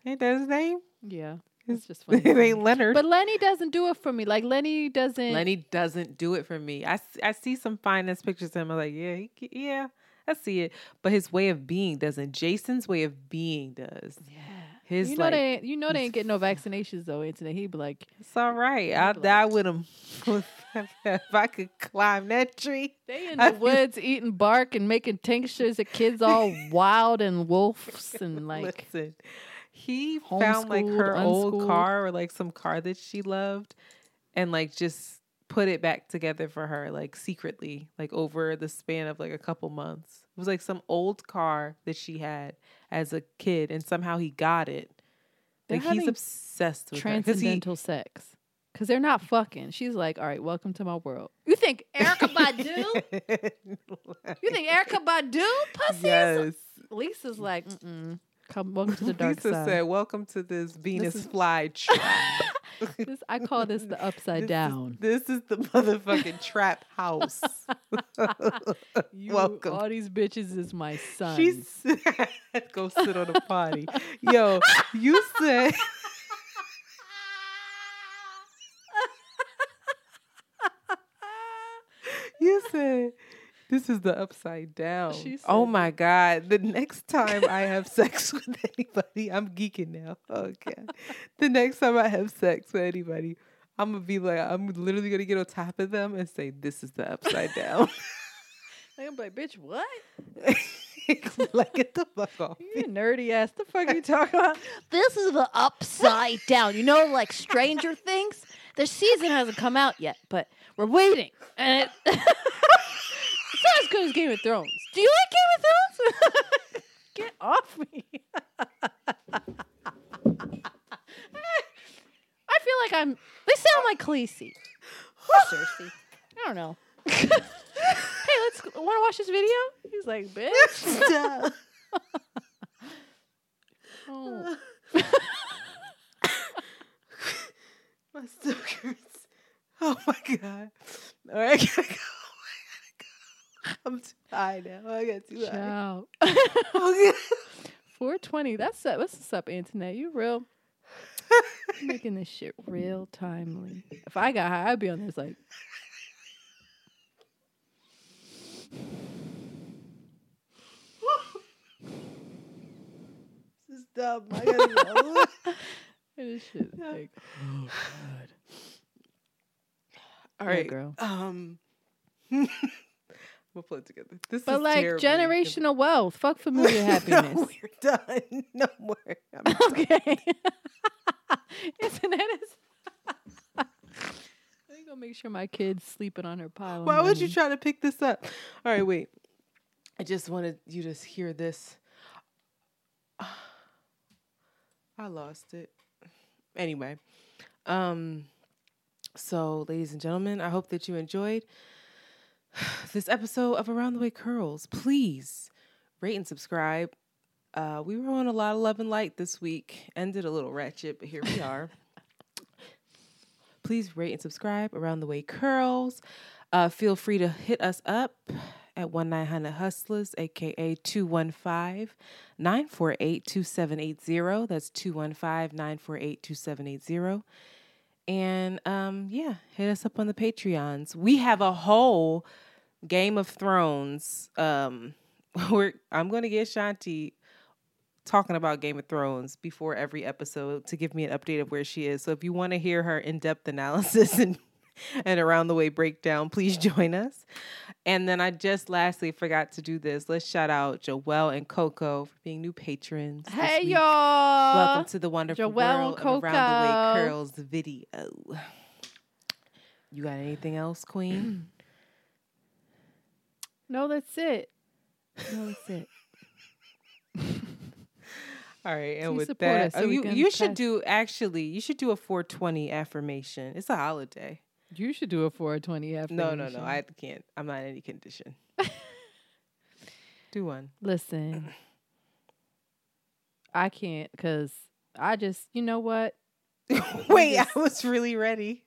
Ain't that his name? Yeah, it's just funny. [laughs] it ain't Leonard. but Lenny doesn't do it for me. Like Lenny doesn't. Lenny doesn't do it for me. I, I see some finest pictures of him. I'm like, yeah, he, yeah, I see it. But his way of being doesn't. Jason's way of being does. Yeah. His you know like, they, ain't- you know they ain't getting no [laughs] vaccinations though. Internet, he'd be like, it's all right. I'll die with him [laughs] if I could climb that tree. they in I [laughs] the feel- woods eating bark and making tinctures of kids all wild and wolves and like. Listen, he found like her old car or like some car that she loved, and like just put it back together for her, like secretly, like over the span of like a couple months. It was like some old car that she had as a kid, and somehow he got it. They're Like he's obsessed with her 'cause he- transcendental sex. Cause they're not fucking. She's like, all right, welcome to my world. You think Erykah Badu? [laughs] you think Erykah Badu pussy? yes. Lisa's like, Mm-mm. come, welcome to the dark Lisa side. said, "Welcome to this Venus is- fly trap." [laughs] [laughs] this, I call this the upside This is- down. This is the motherfucking trap house. [laughs] You, Welcome. All these bitches is my son. She's go sit on a potty. Yo, you [laughs] said you said this is the upside down. Oh my god! The next time I have [laughs] sex with anybody, I'm geeking now. [laughs] Okay, the next time I have sex with anybody, I'm gonna be like, I'm literally gonna get on top of them and say, "This is the upside [laughs] down." I'm like, bitch, what? like get the fuck off. You nerdy ass. The fuck are you talking about? This is the upside down. You know, like Stranger Things? The season hasn't come out yet, but we're waiting. And it, not as good as Game of Thrones. Do you like Game of Thrones? [laughs] Get off me. [laughs] I feel like I'm. They sound like Khaleesi. Or Cersei. I don't know. [laughs] hey, let's want to watch this video. He's like, bitch. oh. My stomach hurts. Oh my god. All right, I gotta go. I gotta. I'm too high got too high. Ciao. [laughs] 420. That's up. What's up, Internet? You real? Making this shit real timely. If I got high, I'd be on this like. [laughs] This is dumb. I gotta go. [laughs] This shit is like, oh god. All right, Yeah, girl. Um, we'll play it together. This But is like terribly- generational wealth, fuck [laughs] familiar happiness. no, we're done. [laughs] No more. I'm [laughs] okay. Internet is. I'm gonna make sure my kid's sleeping on her pile. Why would you try to pick this up? All right, wait. I just wanted you to hear this. [sighs] I lost it. Anyway, um, so ladies and gentlemen, I hope that you enjoyed [sighs] this episode of Around the Way Curls. Please rate and subscribe. Uh, we were on a lot of love and light this week. Ended a little ratchet, but here we [laughs] are. Please rate and subscribe around the way curls. Uh, feel free to hit us up at 1 900 Hustlers, aka 215 948 2780. That's 215 948 2780. And um, yeah, hit us up on the Patreons. We have a whole Game of Thrones. Um, [laughs] we're, I'm going to get Shanti talking about Game of Thrones before every episode to give me an update of where she is. So if you want to hear her in-depth [laughs] analysis and [laughs] and around the way breakdown, please join us. And then I just lastly forgot to do this. Let's shout out Joelle and Coco for being new patrons. Hey y'all! Welcome to the wonderful Joelle world and of Around the Way Curls video. You got anything else, Queen? [clears throat] No, that's it. No, that's it. [laughs] All right, and with that, oh, so oh, you you should do actually you should do a 420 affirmation. It's a holiday. You should do a 420 after. No, no, no. I can't. I'm not in any condition. [laughs] do one. Listen. [clears throat] I can't because I just, you know what? [laughs] Wait, I was really ready.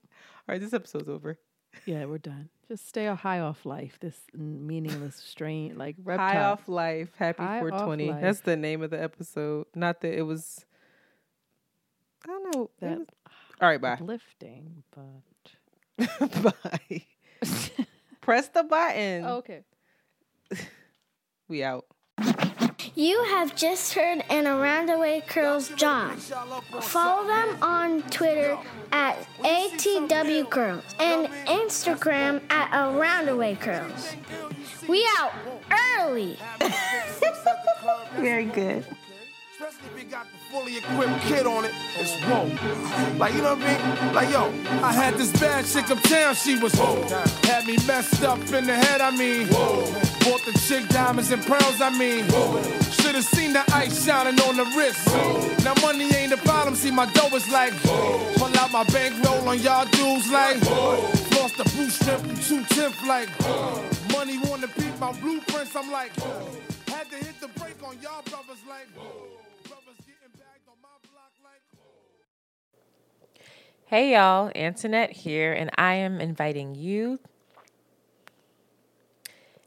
All right, this episode's over. Yeah, we're done. Just stay high off life. This meaningless strain, like reptile. High off life, happy High 420. life. That's the name of the episode. Not that it was. I don't know. That was- [sighs] All right, bye. uplifting, but [laughs] bye. Press the button. Oh, okay. [laughs] We out. You have just heard an Around the Way Curls John. Follow them on Twitter at ATW Curls and Instagram at Around the Way Curls. We out early. [laughs] Very good. Especially if you got the fully equipped kid on it, it's whoa. Like, you know what I mean? Like, yo, I had this bad chick uptown, she was whoa. Had me messed up in the head, I mean, whoa. Bought the chick diamonds and pearls, I mean, whoa. Should've seen the ice shining on the wrist. Whoa. Now, money ain't the problem, see, my dough is like, whoa. pull out my bankroll on y'all dudes, like, whoa. lost the blue strip and two tenth, like, whoa. money wanna beat my blueprints, I'm like, whoa. had to hit the brake on y'all brothers, like, brothers Hey y'all, Antoinette here, and I am inviting you.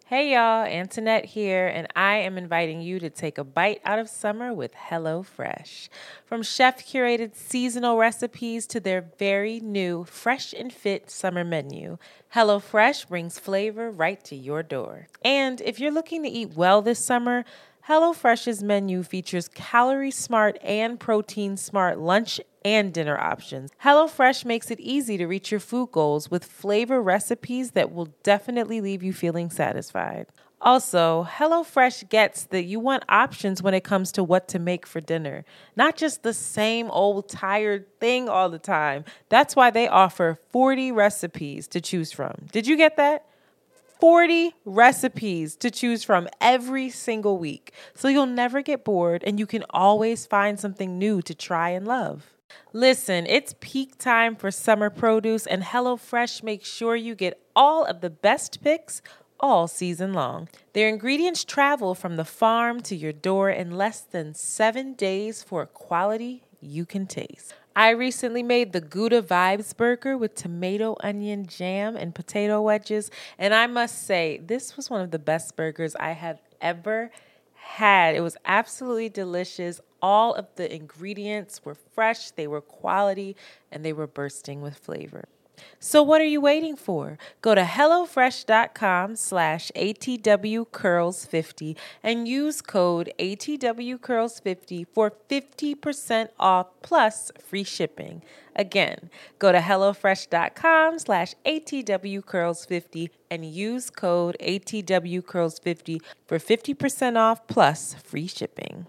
Hey y'all, Antoinette here, and I am inviting you to take a bite out of summer with HelloFresh. From chef curated seasonal recipes to their very new fresh and fit summer menu, HelloFresh brings flavor right to your door. And if you're looking to eat well this summer, HelloFresh's menu features calorie smart and protein smart lunch and dinner options. HelloFresh makes it easy to reach your food goals with flavor recipes that will definitely leave you feeling satisfied. Also, HelloFresh gets that you want options when it comes to what to make for dinner, not just the same old tired thing all the time. That's why they offer 40 recipes to choose from. Did you get that? 40 recipes to choose from every single week. So you'll never get bored and you can always find something new to try and love. Listen, it's peak time for summer produce, and HelloFresh makes sure you get all of the best picks all season long. Their ingredients travel from the farm to your door in less than seven days for a quality you can taste. I recently made the Gouda Vibes burger with tomato, onion, jam, and potato wedges, and I must say, this was one of the best burgers I have ever had. It was absolutely delicious. All of the ingredients were fresh, they were quality, and they were bursting with flavor. So what are you waiting for? Go to HelloFresh.com slash ATWCurls50 and use code ATWCurls50 for 50% off plus free shipping. Again, go to HelloFresh.com slash ATWCurls50 and use code ATWCurls50 for 50% off plus free shipping.